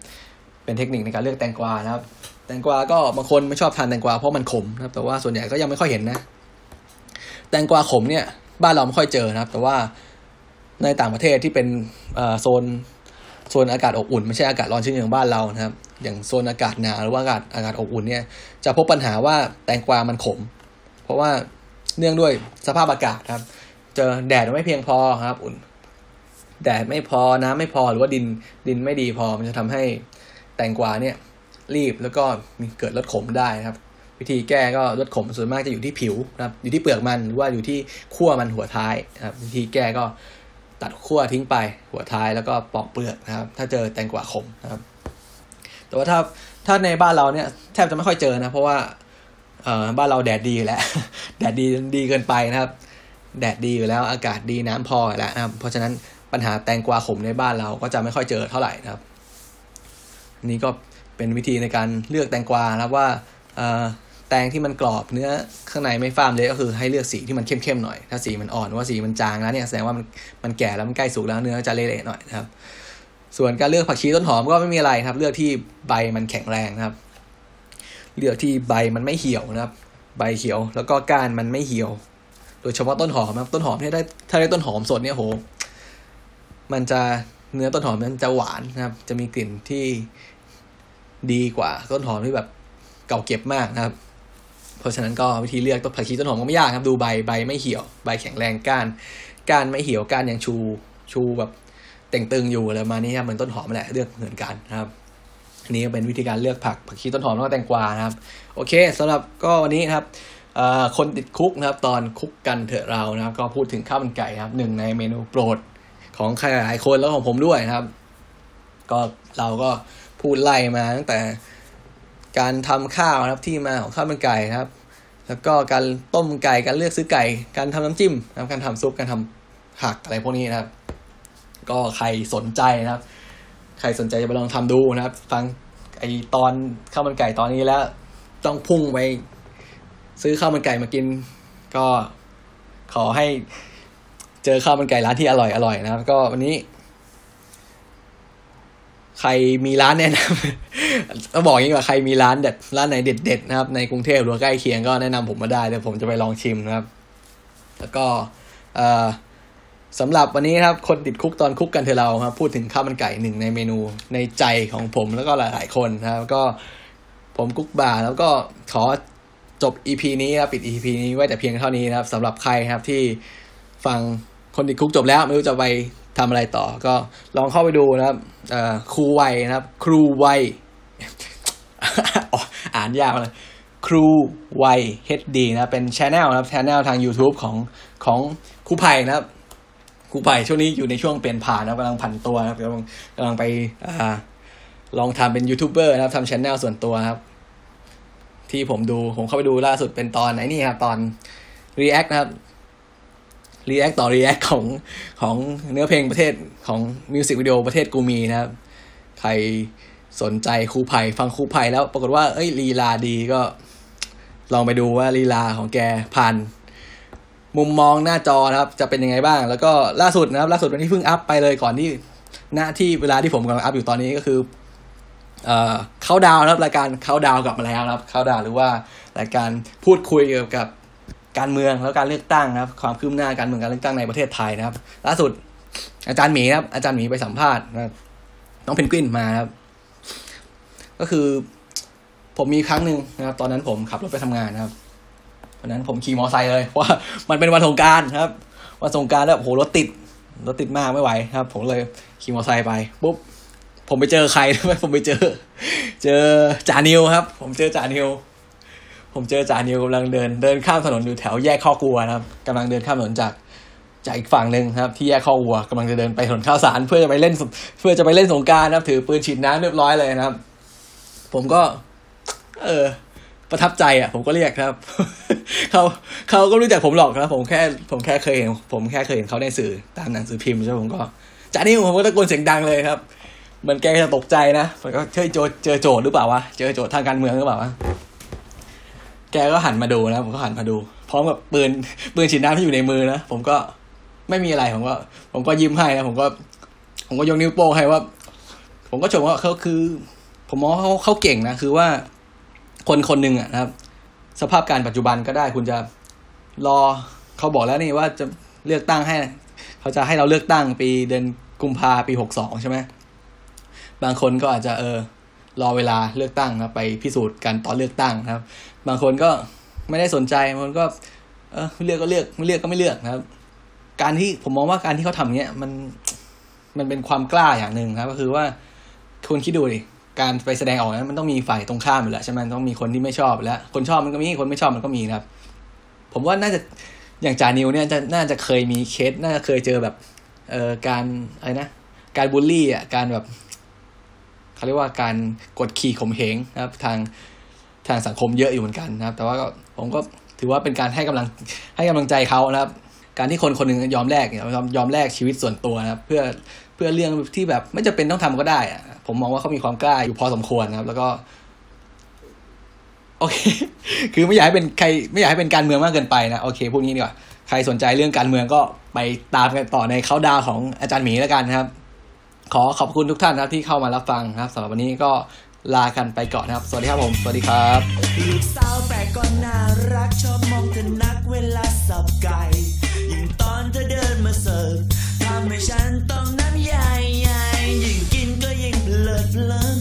เป็นเทคนิคในการเลือกแตงกวานะครับ แตงกวาก็บางคนไม่ชอบทานแตงกวาเพราะมันขมนะครับ แต่ว่าส่วนใหญ่ก็ยังไม่ค่อยเห็นนะ แตงกวาขมเนี่ย บ้านเราไม่ค่อยเจอนะครับ แต่ว่าในต่างประเทศที่เป็นโซนโซนอากาศอบอุ่นไม่ใช่อากาศร้อนชื้นอย่างบ้านเรานะครับ อย่างโซนอากาศหนาวหรือว่าอากาศอากาศอบอุ่นเนี่ย จะพบปัญหาว่าแตงกวามันขม เพราะว่าเนื่องด้วยสภาพอากาศครับ เจอแดดไม่เพียงพอครับ อุ่น แดดไม่พอน้ำไม่พอหรือว่าดินดินไม่ดีพอมันจะทำให้แตงกวาเนี่ย รีบแล้วก็มีเกิดรสขมได้ครับ วิธีแก้ก็รสขมส่วนมากจะอยู่ที่ผิวนะครับ อยู่ที่เปลือกมันหรือว่าอยู่ที่ขั้วมันหัวท้ายนะครับ วิธีแก้ก็ตัดขั้วทิ้งไปหัวท้ายแล้วก็ปอกเปลือกนะครับ ถ้าเจอแตงกวาขมนะครับ แต่ว่าถ้าถ้าในบ้านเราเนี่ยแทบจะไม่ค่อยเจอนะ เพราะว่าเอ่อบ้านเราแดดดีแล้วแดดดีดีเกินไปนะครับ แดดดีอยู่แล้วอากาศดีน้ำพอแล้วนะครับ เพราะฉะนั้นปัญหาแตงกวาขมในบ้านเราก็จะไม่ค่อยเจอเท่าไหร่นะครับนนี้ก็ เป็นวิธีในการเลือกแตงกวานะครับว่าแตงที่มันกรอบเนื้อข้างในไม่ฟ้ามเลยก็คือให้เลือกสีที่มันเข้มๆหน่อยถ้าสีมันอ่อนว่าสีมันจางแล้วเนี่ยแสดงว่ามันมันแก่แล้วมันใกล้สุกแล้วเนื้อจะเละๆหน่อยนะครับ ส่วนการเลือกผักชีต้นหอมก็ไม่มีอะไรครับ เลือกที่ใบมันแข็งแรงนะครับ เลือกที่ใบมันไม่เหี่ยวนะครับ ใบเขียวแล้วก็ก้านมันไม่เหี่ยว โดยเฉพาะต้นหอมนะครับต้นหอมเนี่ได้ถ้าได้ต้นหอมสดเนี่ยโห มันจะเนื้อต้นหอมมันจะหวานนะครับ จะมีกลิ่นที่ ดีกว่าต้นหอมที่แบบเก่าเก็บมากนะครับ เพราะฉะนั้นก็วิธีเลือกต้นผักชีต้นหอมก็ไม่ยากครับดูใบใบไม่เหี่ยวใบแข็งแรงก้านก้านไม่เหี่ยวก้านยังชูชูแบบเต่งตึงอยู่อะไรมานี้ครับเหมือนต้นหอมแหละเลือกเหมือนกันนะครับอันนี้ก็เป็นวิธีการเลือกผักผักชีต้นหอมแล้วก็แตงกวานะครับ โอเคสำหรับก็วันนี้นะครับคนติดคุกนะครับ ตอนคุกกันเถอะเรานะครับ ก็พูดถึงข้าวมันไก่นะครับหนึ่งในเมนูโปรดของใครหลายคนแล้วของผมด้วยนะครับ ก็เราก็ พูดไล่มาตั้งแต่การทำข้าวนะครับที่มาของข้าวมันไก่นะครับ แล้วก็การต้มไก่การเลือกซื้อไก่ การทำน้ำจิ้มนะครับการทำซุปการทำผักอะไรพวกนี้นะครับ ก็ใครสนใจนะครับ ใครสนใจจะไปลองทำดูนะครับ ฟังไอตอนข้าวมันไก่ตอนนี้แล้ว ต้องพุ่งไปซื้อข้าวมันไก่มากิน ก็ขอให้เจอข้าวมันไก่ร้านที่อร่อยอร่อยนะครับ ก็วันนี้ ใครมีร้านแนะนำต้องบอกอย่างนี้ว่าใครมีร้านเด็ดร้านไหนเด็ดๆนะครับในกรุงเทพหรือใกล้เคียงก็แนะนำผมมาได้เดี๋ยวผมจะไปลองชิมนะครับ แล้วก็สำหรับวันนี้ครับคนติดคุกตอนคุกกันเธอะเราครับพูดถึงข้าวมันไก่หนึ่งในเมนูในใจของผมแล้วก็หลาย ๆ คนนะครับก็ผมกุ๊กบ่าแล้วก็ขอจบ EP นี้ครับปิด EP นี้ไว้แต่เพียงเท่านี้นะครับสำหรับใครครับที่ฟังคนติดคุกจบแล้วไม่รู้จะไป ทำอะไรต่อก็ลองเข้าไปดูนะครับครูไวนะครับ ครูไวอ๋ออ่านยากเลยครูวัย HD นะเป็นช anel นะครับช anel ทาง YouTube ของของครูไผ่นะครับครูไผ่ช่วงนี้อยู่ในช่วงเปลี่ยนผ่านนะกำลังผันตัวนะครับกำลังกำลังไปอลองทำเป็นยูทูบเบอร์นะครับทำช anel ส่วนตัวครับ ที่ผมดูผมเข้าไปดูล่าสุดเป็นตอนไหนนี่ครับตอน react นะครับ react ต่อ react ของของเนื้อเพลงประเทศของมิวสิกวิดีโอประเทศกูมีนะครับ ใครสนใจครูไผ่ฟังครูไผ่แล้วปรากฏว่าเอ้ยลีลาดีก็ ลองไปดูว่าลีลาของแกผ่าน มุมมองหน้าจอนะครับ จะเป็นยังไงบ้าง แล้วก็ล่าสุดนะครับ ล่าสุดวันที่เพิ่งอัพไปเลยก่อนที่หน้าที่เวลาที่ผมกำลังอัพอยู่ตอนนี้ก็คือเอ่อเข้าดาวนะครับรายการเข้าดาวกลับมาแล้วครับเข้าดาวหรือว่ารายการพูดคุยเกี่ยวกับ การเมืองแล้วการเลือกตั้งนะครับ ความคืบหน้าการเมืองการเลือกตั้งในประเทศไทยนะครับ ล่าสุด อาจารย์หมีครับ อาจารย์หมีไปสัมภาษณ์นะน้องเพนกวินมาครับ ก็คือ ผมมีครั้งหนึ่งนะครับ ตอนนั้นผมขับรถไปทำงานนะครับวันนั้นผมขี่มอเตอร์ไซค์เลยเพราะว่ามันเป็นวันสงการครับวันสงการแล้วโหรถติดรถติดมากไม่ไหวครับ ผมเลยขี่มอเตอร์ไซค์ไปปุ๊บผมไปเจอใครรู้ไหมผมไปเจอ เจอจ่านิวครับ ผมเจอจ่านิว ผมเจอจ่านิวกำลังเดิน เดินข้ามถนนอยู่แถวแยกข้อกลัวนะครับกำลังเดินข้ามถนนจากจากอีกฝั่งหนึ่งครับ ที่แยกข้อวัวกำลังจะเดินไปถนนข้าวสาร เพื่อจะไปเล่น เพื่อจะไปเล่นสงการนะครับ ถือปืนฉีดน้ำเรียบร้อยเลยนะครับ ผมก็ เออ ประทับใจอะ ผมก็เรียกครับ เขาเขาก็รู้จักผมหรอกครับผมแค่ ผมแค่เคยเห็น ผมแค่เคยเห็นเขาในสื่อตามหนังสือพิมพ์ใช่ไหมผมก็จ่านิวผมก็ตะโกนเสียงดังเลยครับเหมือนแกจะตกใจนะผมก็เจอโจเจอโจทย์หรือเปล่าวะเจอโจทย์ทางการเมืองหรือเปล่าวะ แกก็หันมาดูนะผมก็หันมาดู พร้อมกับปืนปืนฉีดน้ำที่อยู่ในมือนะผมก็ไม่มีอะไรผมก็ ผมก็ยิ้มให้นะผมก็ ผมก็ยกนิ้วโป้งให้ว่า ผมก็ชมว่าเขาคือ ผมมองเขาเขาเก่งนะคือว่าคนคนหนึ่งอะนะครับ สภาพการปัจจุบันก็ได้คุณจะรอเขาบอกแล้วนี่ว่าจะเลือกตั้งให้ เขาจะให้เราเลือกตั้งปีเดือนกุมภาปีหกสองใช่ไหมบางคนก็อาจจะเออรอเวลาเลือกตั้งนะไปพิสูจน์กันตอนเลือกตั้งนะครับ บางคนก็ไม่ได้สนใจบางคนก็ เออเลือกก็เลือกไม่เลือกก็ไม่เลือกนะครับ การที่ผมมองว่าการที่เขาทำเนี้ยมันมันเป็นความกล้าอย่างหนึ่งครับ ก็คือว่าคุณคิดดูดิการไปแสดงออกนั้นมันต้องมีฝ่ายตรงข้ามอยู่แล้วใช่ไหมต้องมีคนที่ไม่ชอบแล้ว คนชอบมันก็มีคนไม่ชอบมันก็มีนะครับ ผมว่าน่าจะอย่างจานิวเนี่ยจะน่าจะเคยมีเคสน่าจะเคยเจอแบบ เอ่อการอะไรนะการบูลลี่อะการแบบเขาเรียกว่าการกดขี่ข่มเหงนะครับ ทาง ทางสังคมเยอะอยู่เหมือนกันนะครับ แต่ว่าผมก็ถือว่าเป็นการให้กำลังให้กำลังใจเขานะครับ การที่คนคนหนึ่งยอมแลกยอมยอมแลกชีวิตส่วนตัวนะครับ เพื่อเพื่อเรื่องที่แบบไม่จำเป็นต้องทำก็ได้อะผมมองว่าเขามีความกล้าอยู่พอสมควรนะครับ แล้วก็โอเค คือไม่อยากให้เป็นใครไม่อยากให้เป็นการเมืองมากเกินไปนะ โอเคพวกนี้ดีกว่า ใครสนใจเรื่องการเมืองก็ไปตามกันต่อในเขาดาวของอาจารย์หมีแล้วกันนะครับ ขอขอบคุณทุกท่านนะครับที่เข้ามารับฟังนะครับสำหรับวันนี้ก็ ลากันไปก่อนนะครับ สวัสดีครับผม สวัสดีครับลูกสาวแปลกก็น่ารักชอบมองเธอนักเวลาสับไก่ยิ่งตอนเธอเดินมาเสิร์ฟทำให้ฉันต้องน้ำใหญ่ยิ่งกินก็ยิ่งเพลิดเพลิน